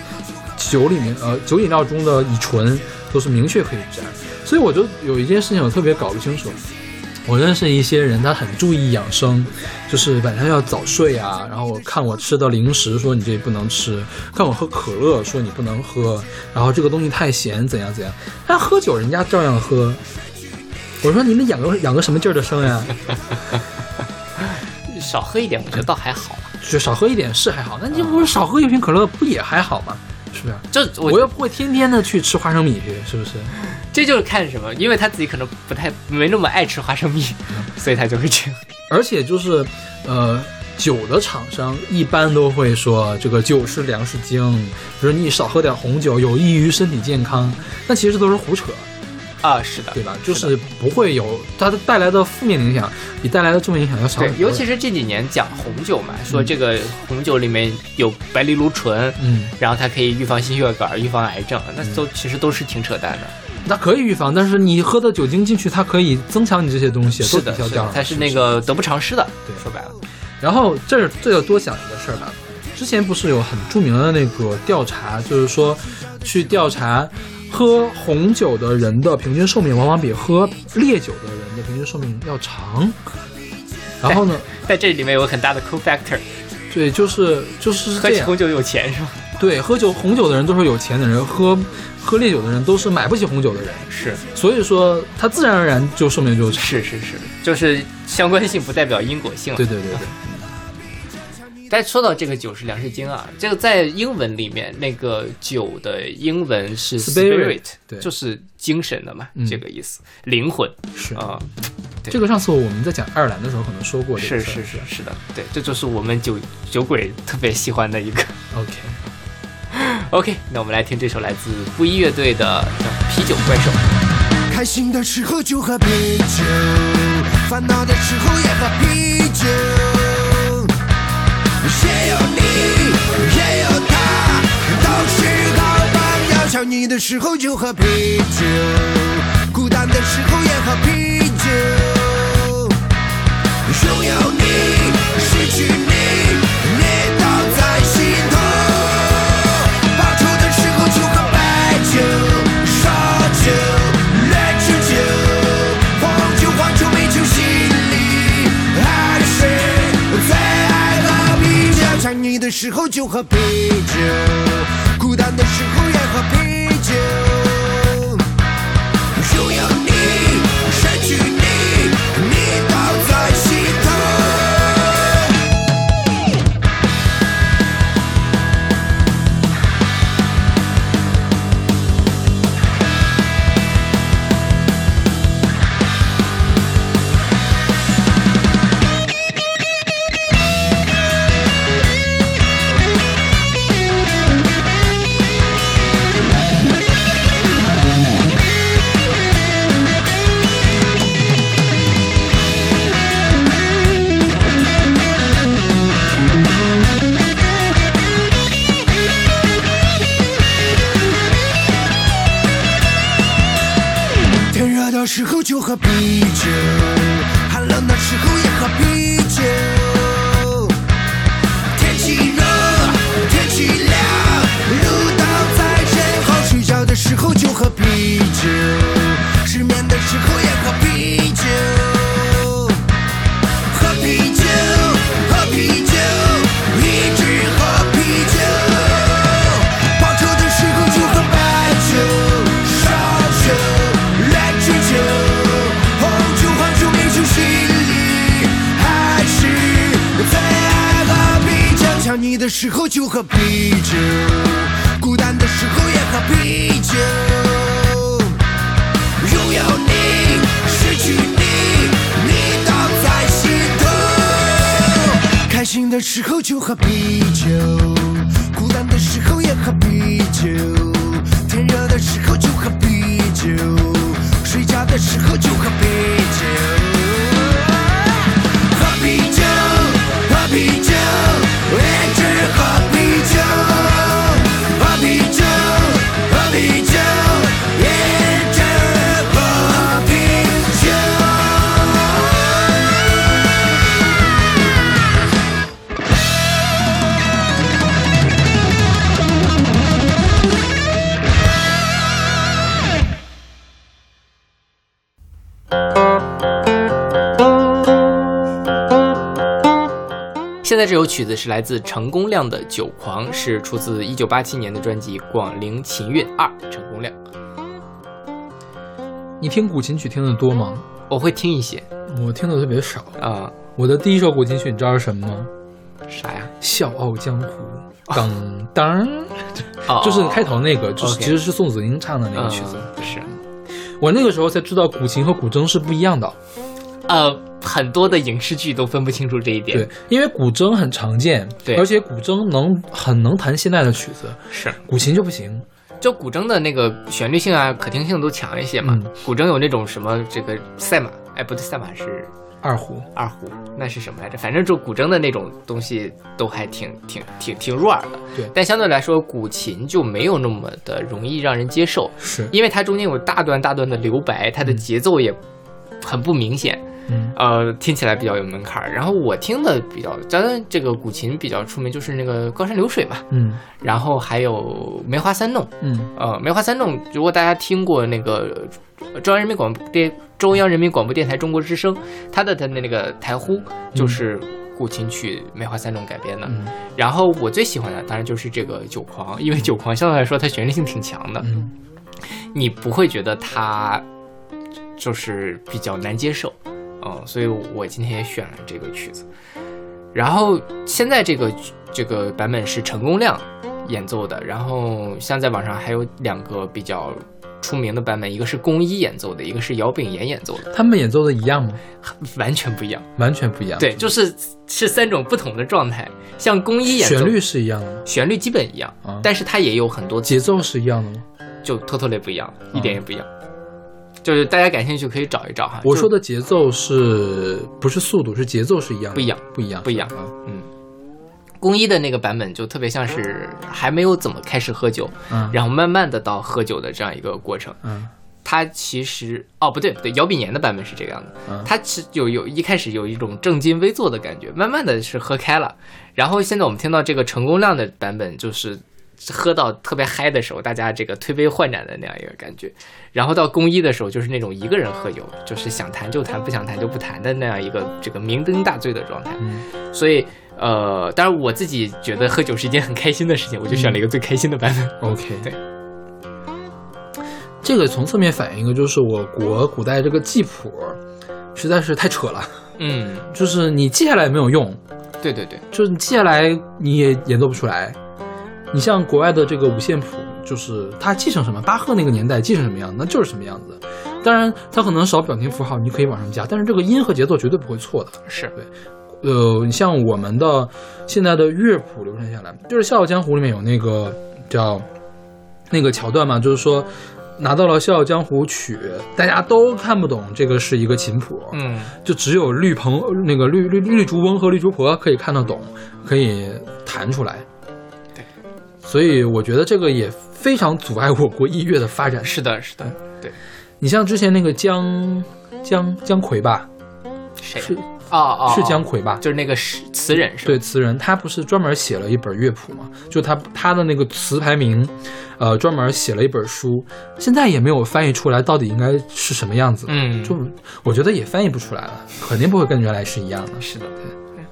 酒里面，呃，酒饮料中的乙醇都是明确可以致癌，所以我就有一件事情我特别搞不清楚。我认识一些人，他很注意养生，就是晚上要早睡啊。然后我看我吃的零食，说你这不能吃；看我喝可乐，说你不能喝。然后这个东西太咸，怎样怎样。但喝酒人家照样喝。我说你们养个养个什么劲儿的生呀？少喝一点，我觉得倒还好。就少喝一点是还好，那你不是少喝一瓶可乐不也还好吗？是不是？这我我又不会天天的去吃花生米去，是不是？这就是看什么，因为他自己可能不太没那么爱吃花生米，所以他就会这样。而且就是，呃，酒的厂商一般都会说这个酒是粮食精，比如你少喝点红酒有益于身体健康，但其实都是胡扯。啊，是的，对吧？就是不会有它带来的负面影响，比带来的正面影响要少对，尤其是这几年讲红酒嘛，说这个红酒里面有白藜芦醇，嗯，然后它可以预防心血管、预防癌症，那都其实都是挺扯淡的。那可以预防，但是你喝的酒精进去，它可以增强你这些东西，是的，都抵消掉了。它是那个得不偿失的。对，说白了。然后这儿这要多想一个事儿吧，之前不是有很著名的那个调查，就是说去调查。喝红酒的人的平均寿命往往比喝烈酒的人的平均寿命要长。然后呢，在这里面有个很大的 cofactor。对，就是就是喝红酒有钱是吧？对，喝酒红酒的人都是有钱的人，喝喝烈酒的人都是买不起红酒的人。是，所以说他自然而然就寿命就长。是是是，就是相关性不代表因果性。对对对对。但说到这个酒是粮食精啊，这个在英文里面那个酒的英文是 spirit，对，就是精神的嘛，嗯、这个意思，灵魂是啊。这个上次我们在讲爱尔兰的时候可能说过，是是是是的，对，这就是我们酒酒鬼特别喜欢的一个。OK OK，那我们来听这首来自布衣乐队的《啤酒怪兽》。开心的时候就喝啤酒，烦恼的时候也喝啤酒。你，也有他，都是好朋友。想你的时候就喝啤酒，孤单的时候也喝啤酒。拥有你，失去，你的时候就喝啤酒，孤单的时候也喝啤酒。喝啤酒，孤单的时候也喝啤酒。拥有你，失去你，你都在心头。开心的时候就喝啤酒，在这首曲子是来自陈功亮的《酒狂》，是出自1987年的专辑《广陵琴韵二》。陈功亮，你听古琴曲听得多吗？我会听一些我听的特别少。啊、我的第一首古琴曲你知道是什么吗？啥呀？《笑傲江湖》。当当，哦就是开头那个，就是其实是宋子英唱的那个曲子。嗯是，我那个时候才知道古琴和古筝是不一样的。呃，很多的影视剧都分不清楚这一点。对，因为古筝很常见，对而且古筝能很能弹现代的曲子，是古琴就不行。就古筝的那个旋律性啊、可听性都强一些嘛。嗯古筝有那种什么这个赛马，哎，不对，赛马是二胡，二胡，那是什么来着？反正就古筝的那种东西都还挺挺挺挺入耳的。对但相对来说，古琴就没有那么的容易让人接受，是因为它中间有大段大段的留白，它的节奏也很不明显。嗯呃，听起来比较有门槛儿。然后我听的比较，咱这个古琴比较出名就是那个高山流水嘛，嗯。然后还有梅花三弄。嗯。呃，梅花三弄，如果大家听过那个呃中央人民广播电中央人民广播电台中国之声，它的它的那个台呼就是古琴曲《梅花三弄》改编的。嗯。然后我最喜欢的当然就是这个《酒狂》，因为《酒狂》相对来说它旋律性挺强的，嗯。你不会觉得它就是比较难接受，嗯，所以我今天也选了这个曲子。然后现在这个这个版本是陈功亮演奏的，然后像在网上还有两个比较出名的版本，一个是宫一演奏的，一个是姚炳炎演奏的，他们演奏的一样吗？完全不一样。完全不一样。对，就是是三种不同的状态。像宫一演奏，旋律是一样的吗？旋律基本一样，啊但是它也有很多节奏是一样的吗？就 totally 不一样，一点也不一样。就是大家感兴趣可以找一找哈。我说的节奏是不是速度？是节奏是一样的，不一样，不一样，不一样啊嗯，工一的那个版本就特别像是还没有怎么开始喝酒，嗯然后慢慢的到喝酒的这样一个过程。嗯他其实哦不对不对，姚炳炎的版本是这个样子，嗯它其实有有一开始有一种正襟危坐的感觉，慢慢的是喝开了，然后现在我们听到这个陈功亮的版本就是。喝到特别嗨的时候，大家这个推杯换盏的那样一个感觉，然后到公一的时候，就是那种一个人喝酒，就是想谈就谈，不想谈就不谈的那样一个这个酩酊大醉的状态。嗯所以呃，当然我自己觉得喝酒是一件很开心的事情，我就选了一个最开心的版本。OK，对，这个从侧面反映一个，就是我国古代这个记谱实在是太扯了。嗯，就是你记下来也没有用，对对对，就是你记下来你也演奏不出来。你像国外的这个五线谱，就是它继承什么，巴赫那个年代继承什么样，那就是什么样子。当然，它可能少表情符号，你可以往上加，但是这个音和节奏绝对不会错的。是对，呃，你像我们的现在的乐谱流传下来，就是《笑傲江湖》里面有那个叫那个桥段嘛，就是说拿到了《笑傲江湖》曲，大家都看不懂这个是一个琴谱，嗯，就只有绿棚那个绿绿绿竹翁和绿竹婆可以看得懂，可以弹出来。对，所以我觉得这个也非常阻碍我国音乐的发展。是的，是的，对。你像之前那个姜姜姜夔吧，谁是哦哦，是姜夔吧？就是那个诗词人是吧？对，词人他不是专门写了一本乐谱嘛？就他他的那个词牌名，呃，专门写了一本书，现在也没有翻译出来，到底应该是什么样子。嗯就我觉得也翻译不出来了，肯定不会跟原来是一样的。是的。对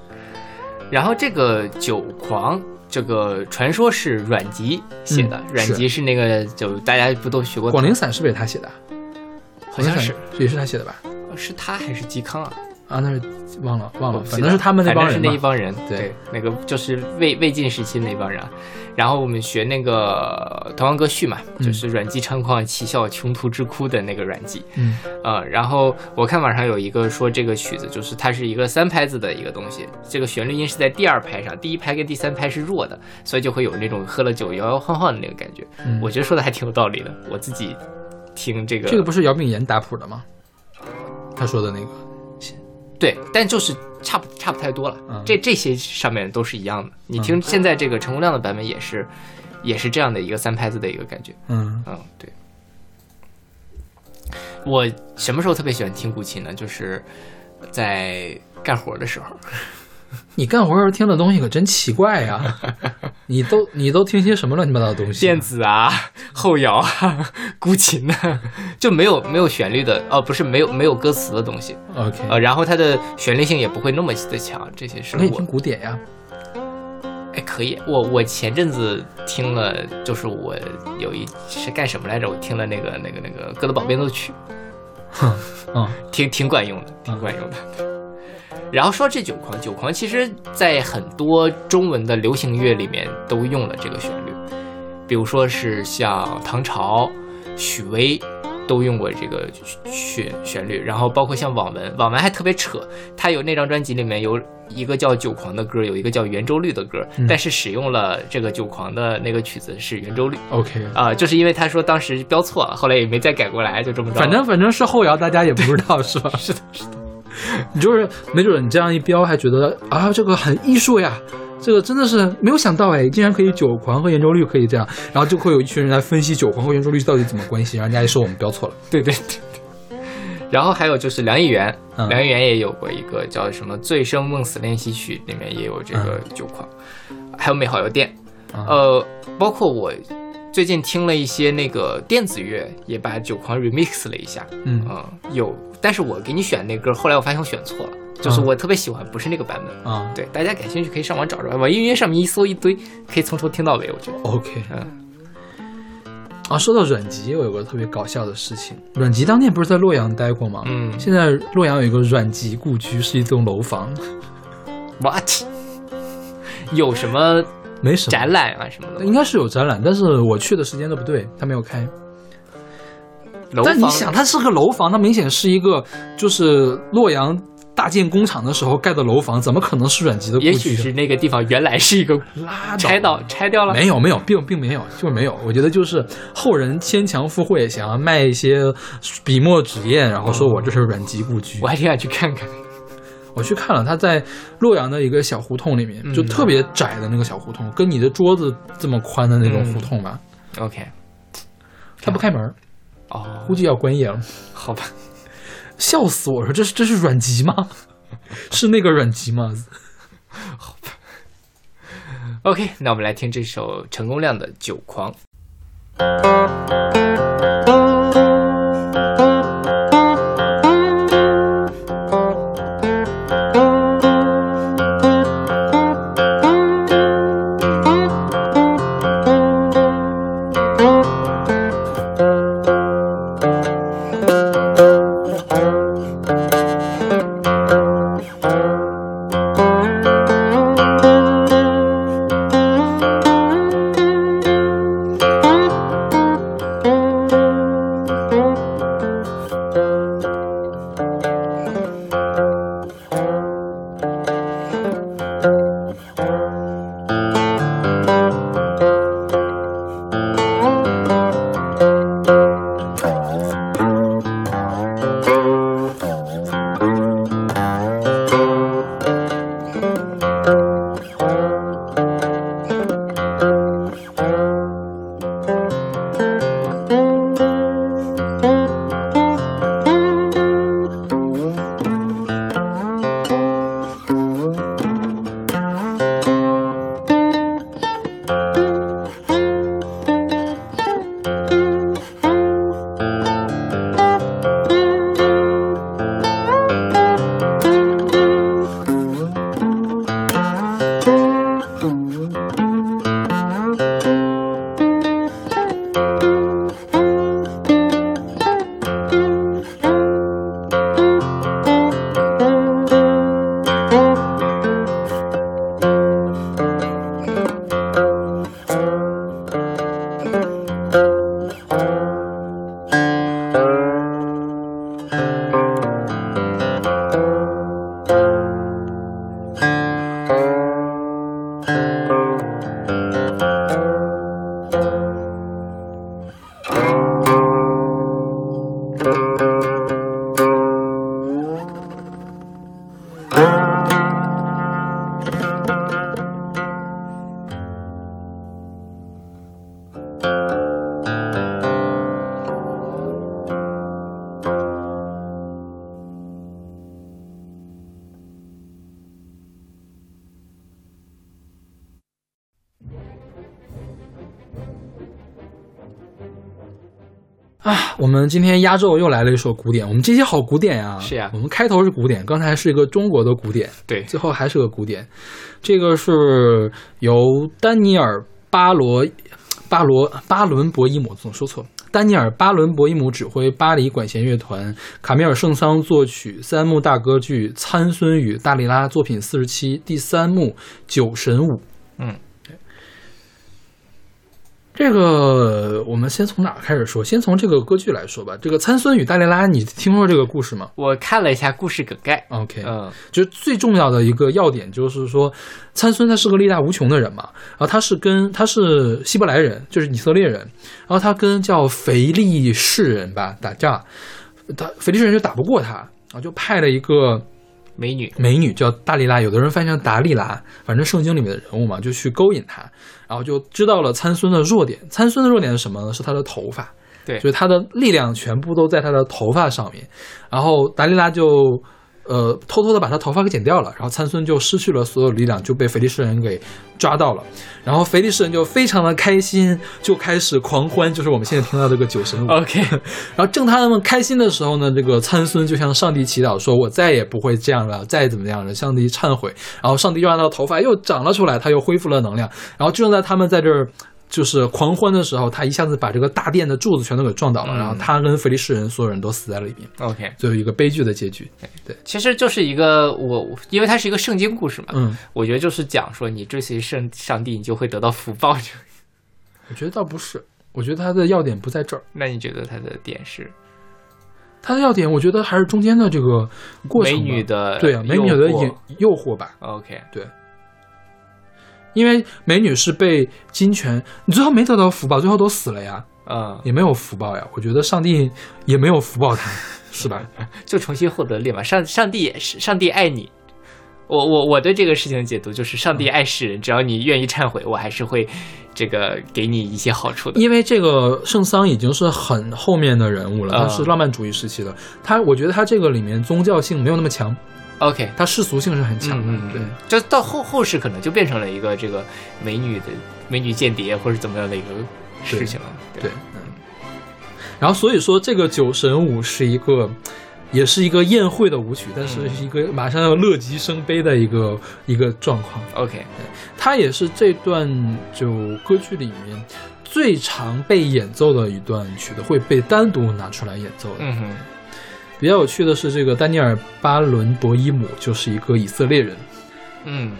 然后这个酒狂，这个传说是阮籍写的，嗯阮籍是那个就大家不都学过《广陵散》是不是他写的？好像是，也是他写的吧？是他还是嵇康啊？啊，那是忘了忘了，反正是他们那帮反正人那一帮人，对那个就是魏魏晋时期那帮人。然后我们学那个《滕王阁序》嘛，嗯就是阮籍猖狂奇笑穷途之哭的那个阮籍。嗯呃，然后我看网上有一个说这个曲子就是它是一个三拍子的一个东西，这个旋律音是在第二拍上，第一拍跟第三拍是弱的，所以就会有那种喝了酒摇摇晃晃的那个感觉。嗯我觉得说的还挺有道理的，我自己听这个这个不是姚炳炎打谱的吗？他说的那个，对，但就是差不差不太多了。嗯这这些上面都是一样的。你听现在这个陈洪亮的版本也是，也是这样的一个三拍子的一个感觉。嗯嗯，对。我什么时候特别喜欢听古琴呢？就是在干活的时候。你干活时候听的东西可真奇怪呀！你都你都听些什么乱七八糟的东西？电子啊，后摇啊，古琴啊，就没有没有旋律的，哦，不是没有没有歌词的东西。OK 呃，然后它的旋律性也不会那么的强，这些是我可以听古典呀。哎，可以。我我前阵子听了，就是我有一是干什么来着？我听了那个那个那个《哥德堡变奏曲》，嗯，挺挺管用的，挺管用的。然后说这九狂，九狂其实在很多中文的流行乐里面都用了这个旋律，比如说是像唐朝、许巍都用过这个旋旋律，然后包括像网文，网文还特别扯，他有那张专辑里面有一个叫《九狂》的歌，有一个叫《圆周率》的歌，嗯但是使用了这个《九狂》的那个曲子是圆周率。OK 啊、就是因为他说当时标错了，后来也没再改过来，就这么着。反正反正是后摇，大家也不知道是吧？是的，是的。你就是没准你这样一标，还觉得啊这个很艺术呀，这个真的是没有想到哎，竟然可以酒狂和圆周率可以这样，然后就会有一群人来分析酒狂和圆周率到底怎么关系，然后人家就说我们标错了。对对对对。然后还有就是梁议员，嗯。梁议员也有过一个叫什么《醉生梦死练习曲》，里面也有这个嗯。酒狂，还有美好邮电，啊呃，包括我最近听了一些那个电子乐，也把酒狂 remix 了一下，嗯呃有，但是我给你选那歌，后来我发现我选错了。就是啊我特别喜欢，不是那个版本啊。对，大家感兴趣可以上网找找，网易云上面一搜一堆，可以从头听到尾。我觉得 OK，嗯，啊，说到阮籍，我有个特别搞笑的事情。阮籍当年不是在洛阳待过吗？嗯，现在洛阳有一个阮籍故居，是一栋楼房。What？有什么没什么展览啊什么的？应该是有展览，但是我去的时间都不对，他没有开。楼但你想，它是个楼房，它明显是一个就是洛阳大建工厂的时候盖的楼房，怎么可能是阮籍的故居？也许是那个地方原来是一个拉拆到拆掉了，没有没有，并并没有，就是没有。我觉得就是后人牵强附会，想要卖一些笔墨纸砚，然后说我这是阮籍故居。我还挺想去看看。我去看了，他在洛阳的一个小胡同里面，嗯就特别窄的那个小胡同，跟你的桌子这么宽的那种胡同吧。OK，他不开门，哦，估计要关业了。好吧，笑死我！说这是这是阮籍吗？是那个阮籍吗？好吧 OK，那我们来听这首陈功亮的《酒狂》。们今天压轴又来了一首古典，我们这些好古典呀！是呀我们开头是古典，刚才是一个中国的古典，对最后还是个古典。这个是由丹尼尔·巴罗巴罗巴伦博伊姆，总说错。丹尼尔·巴伦博伊姆指挥巴黎管弦乐团，卡米尔·圣桑作曲，三幕大歌剧《参孙与大利拉》作品四十七，第三幕《酒神舞》。嗯，这个我们先从哪儿开始说？先从这个歌剧来说吧。这个参孙与大利拉，你听说这个故事吗我看了一下故事梗概，？OK，嗯就是最重要的一个要点就是说，参孙他是个力大无穷的人嘛，然后他是跟他是希伯来人，就是以色列人，然后他跟叫腓力士人吧打架，他腓力士人就打不过他，然后就派了一个美女，美女叫大利拉，有的人翻译成达利拉，反正圣经里面的人物嘛，就去勾引他，然后就知道了参孙的弱点。参孙的弱点是什么呢？是他的头发，对就是他的力量全部都在他的头发上面。然后达利拉就呃偷偷的把他头发给剪掉了，然后参孙就失去了所有力量，就被腓力士人给抓到了。然后腓力士人就非常的开心，就开始狂欢，就是我们现在听到这个酒神。OK，然后正他们开心的时候呢，这个参孙就向上帝祈祷说：“我再也不会这样了，再怎么样了。”上帝忏悔，然后上帝又让他的头发又长了出来，他又恢复了能量。然后正在他们在这儿就是狂欢的时候，他一下子把这个大殿的柱子全都给撞倒了，嗯然后他跟菲利士人所有人都死在了里面，OK，最后一个悲剧的结局。对，其实就是一个我，因为它是一个圣经故事嘛，嗯，我觉得就是讲说你追随圣上帝，你就会得到福报。就我觉得倒不是，我觉得它的要点不在这儿。那你觉得它的点是它的要点，我觉得还是中间的这个过程。美女的对啊，美女的引诱惑吧。OK？对，因为美女是被金权，你最后没得到福报，最后都死了呀，嗯，也没有福报呀。我觉得上帝也没有福报他，是吧？就重新获得力嘛。上上帝也是，上帝爱你。我我我对这个事情的解读就是，上帝爱世人，只要你愿意忏悔，我还是会这个给你一些好处的。因为这个圣桑已经是很后面的人物了，他嗯是浪漫主义时期的。他我觉得他这个里面宗教性没有那么强，OK，它世俗性是很强的。嗯嗯对嗯，就到后后世可能就变成了一个这个美女的美女间谍或者怎么样的一个事情了。对，嗯。然后所以说，这个酒神舞是一个，也是一个宴会的舞曲，但是是一个马上要乐极生悲的一个一个状况。OK，它也是这段就歌剧里面最常被演奏的一段曲子，会被单独拿出来演奏的。嗯哼，比较有趣的是，这个丹尼尔·巴伦博伊姆就是一个以色列人，嗯。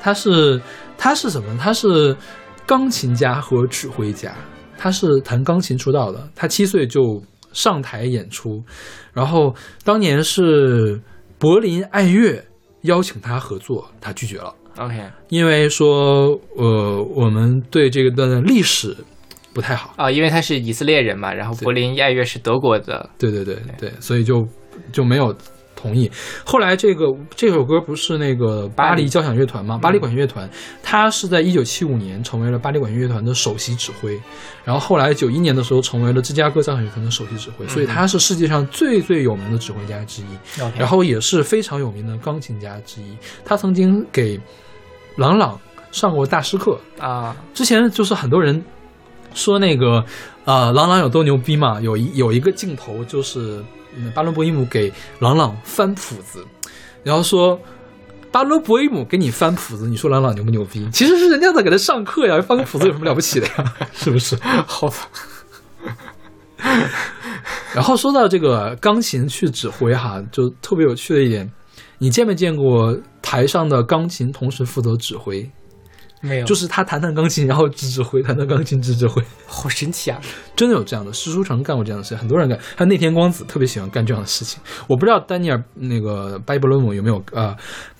他是他是什么？他是钢琴家和指挥家，他是弹钢琴出道的。他七岁就上台演出，然后当年是柏林爱乐邀请他合作，他拒绝了，，OK，因为说呃我们对这个的历史不太好。啊，因为他是以色列人嘛，然后柏林爱乐是德国的，对对对对，所以就就没有同意。后来这个这首歌不是那个巴黎交响乐团吗？巴黎管弦乐团，他是在一九七五年成为了巴黎管弦乐团的首席指挥，然后后来九一年的时候成为了芝加哥交响乐团的首席指挥，所以他是世界上最最有名的指挥家之一。然后也是非常有名的钢琴家之一。他曾经给朗朗上过大师课，啊，之前就是很多人说那个呃郎朗有多牛逼嘛，有一有一个镜头就是嗯巴伦博伊姆给郎朗翻谱子，然后说。巴伦博伊姆给你翻谱子，你说朗朗牛不牛逼？其实是人家在给他上课呀，翻个谱子有什么了不起的呀？是不是？好吧。然后说到这个钢琴去指挥哈，就特别有趣的一点，你见没见过台上的钢琴同时负责指挥？没有，就是他弹弹钢琴，然后指指挥，弹弹钢琴指指挥，好神奇啊！真的有这样的，施书成干过这样的事，很多人干，还有内田光子特别喜欢干这样的事情。我不知道丹尼尔那个巴伊伯伦姆有没有呃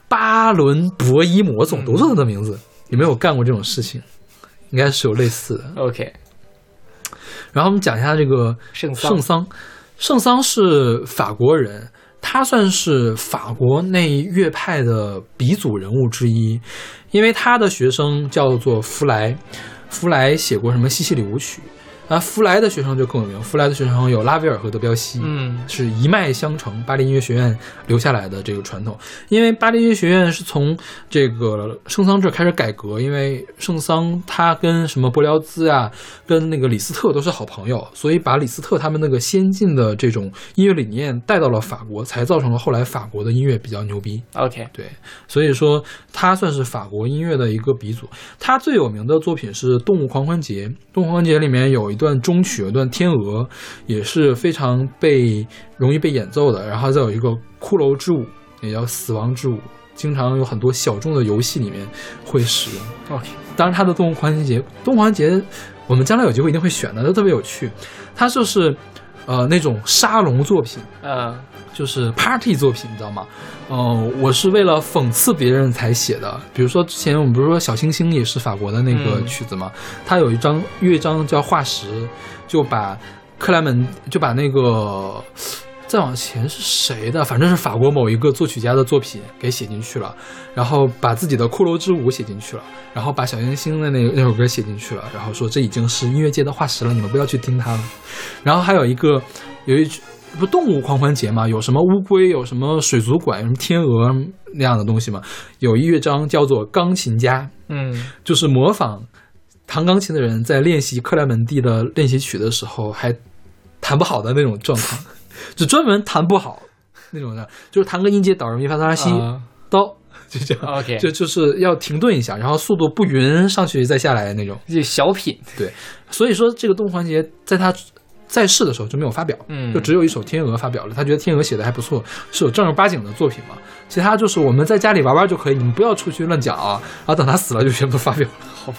巴伦博伊姆，我总读错他的名字，有没有干过这种事情？应该是有类似的。OK，然后我们讲一下这个圣桑圣桑，圣桑是法国人，他算是法国内乐派的鼻祖人物之一，因为他的学生叫做弗莱，弗莱写过什么西西里舞曲，啊，弗莱的学生就更有名，弗莱的学生有拉威尔和德彪西，嗯是一脉相承，巴黎音乐学院留下来的这个传统。因为巴黎音乐学院是从这个圣桑这儿开始改革，因为圣桑他跟什么伯辽兹啊，跟那个李斯特都是好朋友，所以把李斯特他们那个先进的这种音乐理念带到了法国，才造成了后来法国的音乐比较牛逼。OK，对，所以说他算是法国音乐的一个鼻祖。他最有名的作品是《动物狂欢节》，《动物狂欢节》里面有一段中曲，有一段天鹅，也是非常被容易被演奏的。然后再有一个骷髅之舞，也叫死亡之舞，经常有很多小众的游戏里面会使用。OK，当然，它的动物狂欢节，动物狂欢节，我们将来有机会一定会选的，它特别有趣。它就是呃那种沙龙作品，嗯就是 party 作品，你知道吗？呃，我是为了讽刺别人才写的。比如说之前我们不是说小星星也是法国的那个嗯曲子吗？它有一张乐章叫化石，就把克莱门就把那个再往前是谁的，反正是法国某一个作曲家的作品给写进去了，然后把自己的骷髅之舞写进去了，然后把小星星的那个那首歌写进去了，然后说这已经是音乐界的化石了，你们不要去听它了。然后还有一个有一不动物狂欢节嘛，有什么乌龟，有什么水族馆，有什么天鹅那样的东西嘛。有一乐章叫做钢琴家，嗯就是模仿弹钢琴的人在练习克莱门蒂的练习曲的时候还弹不好的那种状况，就专门弹不好那种的，就是弹个音阶哆来咪发嗦拉西啊哆，就这样。OK 就就是要停顿一下，然后速度不匀上去再下来的那种。就小品，对，所以说这个动物环节在他在世的时候就没有发表，嗯就只有一首《天鹅》发表了。他觉得《天鹅》写的还不错，是有正儿八经的作品嘛。其他就是我们在家里玩玩就可以，你们不要出去乱讲啊。然后等他死了就全部发表了。好吧。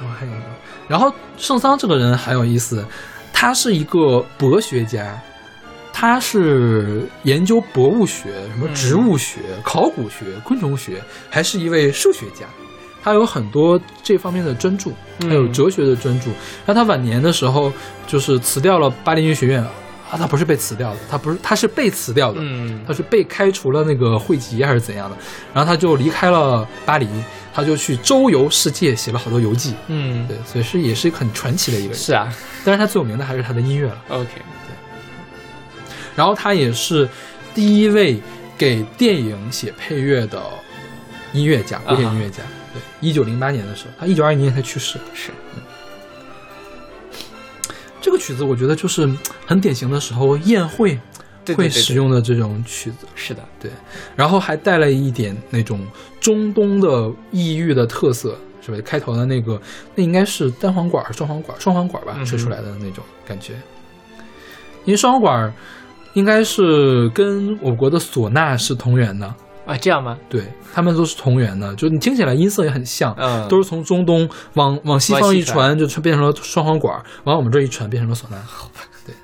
然后还有一个，然后圣桑这个人很有意思，他是一个博学家，他是研究博物学、什么植物学、考古学、昆虫学，还是一位数学家。他有很多这方面的专注，还有哲学的专注。然后他晚年的时候，就是辞掉了巴黎音乐学院啊，他不是被辞掉的，他不是，他是被辞掉的，嗯他是被开除了那个会籍还是怎样的，然后他就离开了巴黎，他就去周游世界，写了好多游记。嗯，对，所以是也是很传奇的一个人。是啊，但是他最有名的还是他的音乐了。OK，对然后他也是第一位给电影写配乐的音乐家，古典音乐家。对，一九零八年的时候，他一九二一年才去世。是，嗯。这个曲子我觉得就是很典型的时候宴会会使用的这种曲子。是的，对，然后还带了一点那种中东的异域的特色，是吧？开头的那个，那应该是单簧管、双簧管、双簧管吧，吹出来的那种感觉。因为双簧管应该是跟我国的唢呐是同源的，啊，这样吗？对，他们都是同源的，就你听起来音色也很像，嗯都是从中东往往西方一传传，就变成了双簧管，往我们这儿一传变成了唢呐。好吧，对。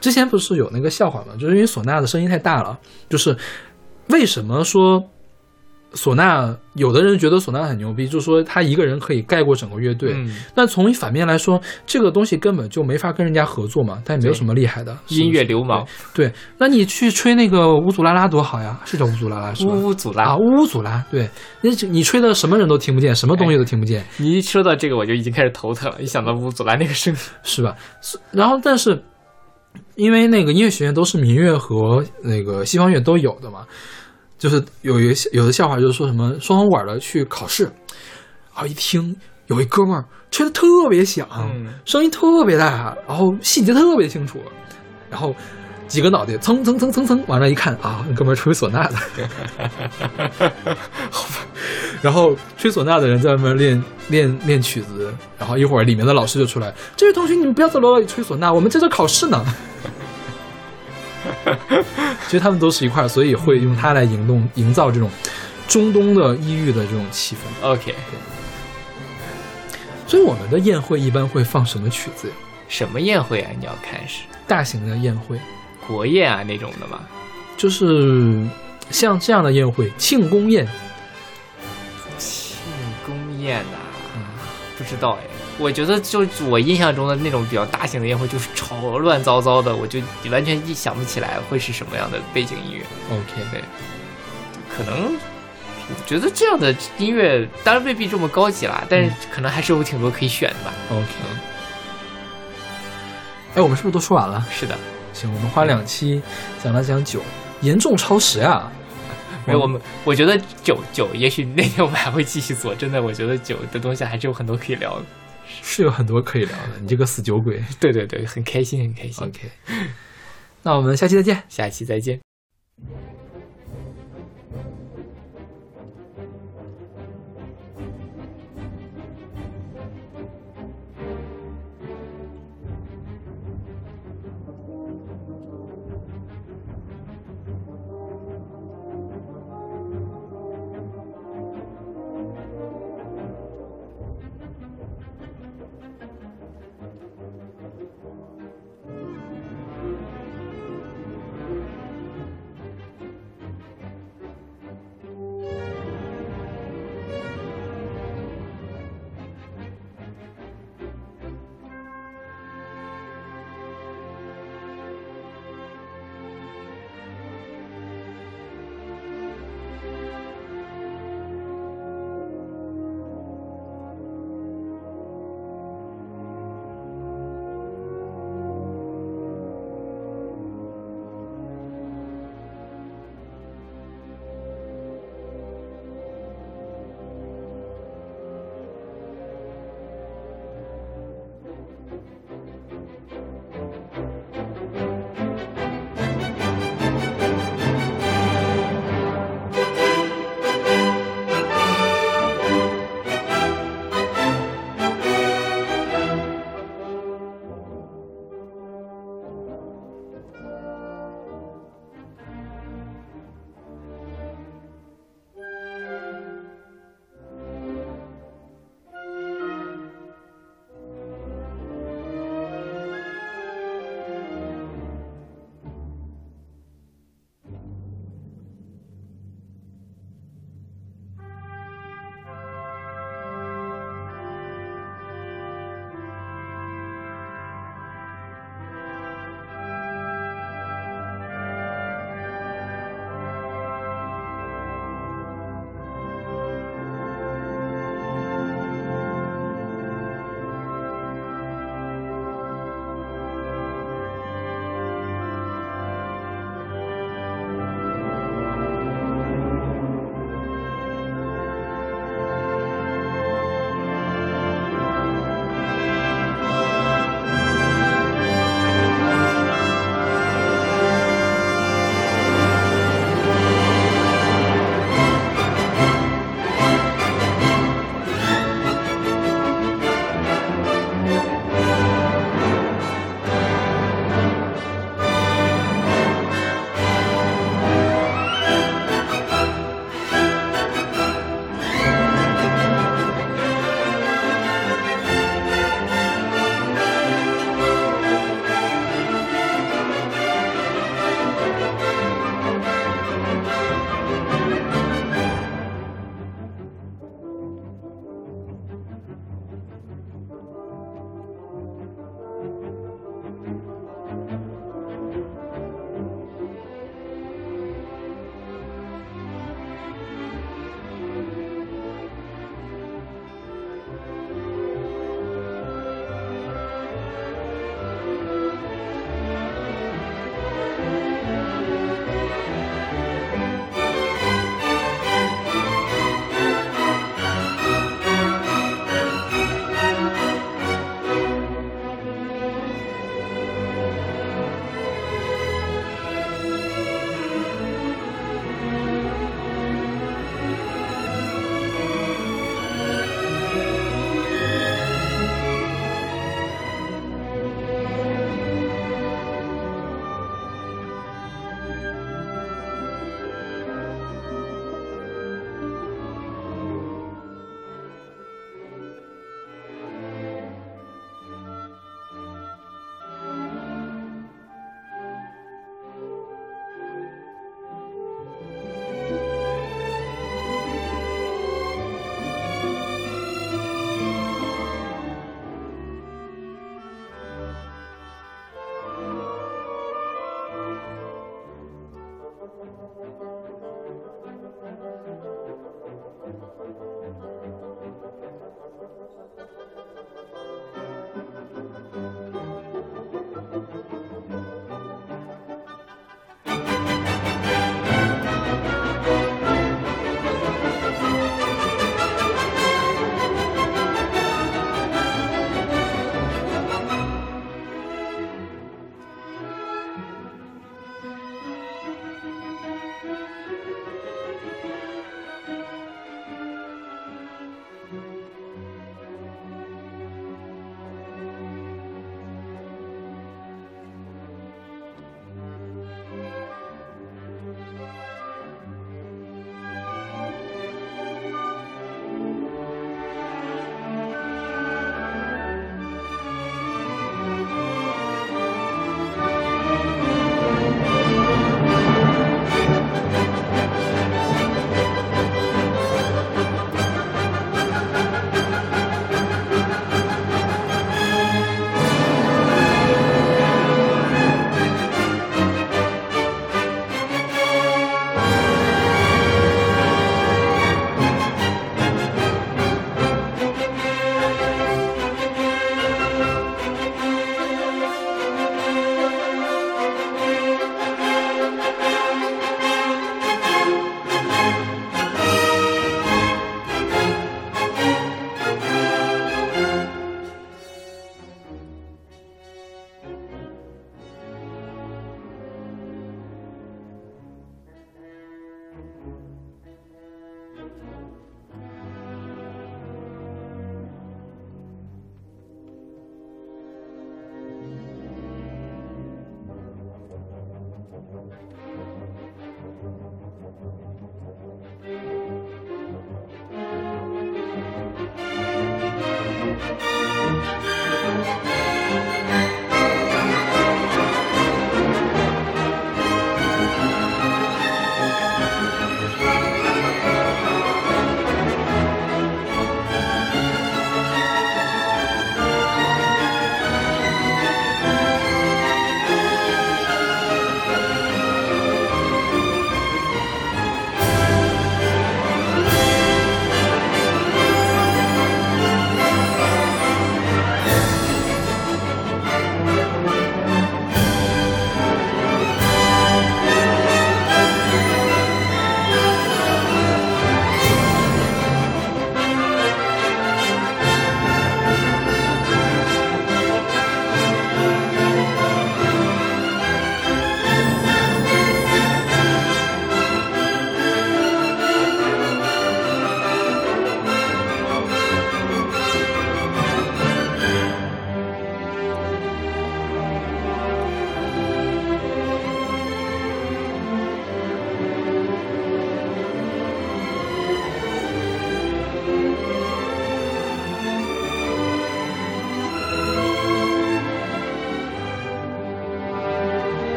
之前不是有那个笑话吗？就是因为唢呐的声音太大了，就是为什么说唢呐，有的人觉得唢呐很牛逼，就是说他一个人可以盖过整个乐队。嗯从反面来说，这个东西根本就没法跟人家合作嘛，他也没有什么厉害的。是是音乐流氓，对，对那你去吹那个乌祖拉拉多好呀，是叫乌祖拉拉是吧？呜呜祖拉啊，乌乌祖拉，对，那这你吹的什么人都听不见，什么东西都听不见，你一说到这个，我就已经开始头疼了。一想到乌祖拉那个声音，是吧？然后，但是因为那个音乐学院都是民乐和那个西方乐都有的嘛，就是有一个有的笑话就是说什么双簧管的去考试，然后一听有一哥们儿吹的特别响，嗯声音特别大，然后细节特别清楚，然后。几个脑袋蹭蹭蹭蹭蹭往那一看啊，那哥们儿吹唢呐的，然后吹唢呐的人在外面练练练曲子，然后一会儿里面的老师就出来，这位同学你们不要在楼道里吹唢呐，我们在这考试呢。其实他们都是一块儿，所以会用它来营动营造这种中东的异域的这种气氛。OK，所以我们的宴会一般会放什么曲子呀？什么宴会啊？你要开始大型的宴会，国宴啊那种的吗？就是像这样的宴会，庆功宴。庆功宴呐、不知道哎。我觉得就我印象中的那种比较大型的宴会，就是吵乱糟糟的，我就完全一想不起来会是什么样的背景音乐。OK，对，可能我觉得这样的音乐当然未必这么高级啦，但是可能还是有挺多可以选的吧。OK，哎，我们是不是都说完了？是的，行，我们花两期讲了讲酒，严重超时啊。没有，我们我觉得酒酒，也许那天我们还会继续做。真的，我觉得酒的东西还是有很多可以聊的。是有很多可以聊的，你这个死酒鬼。对对对，很开心，很开心。OK，那我们下期再见。下期再见。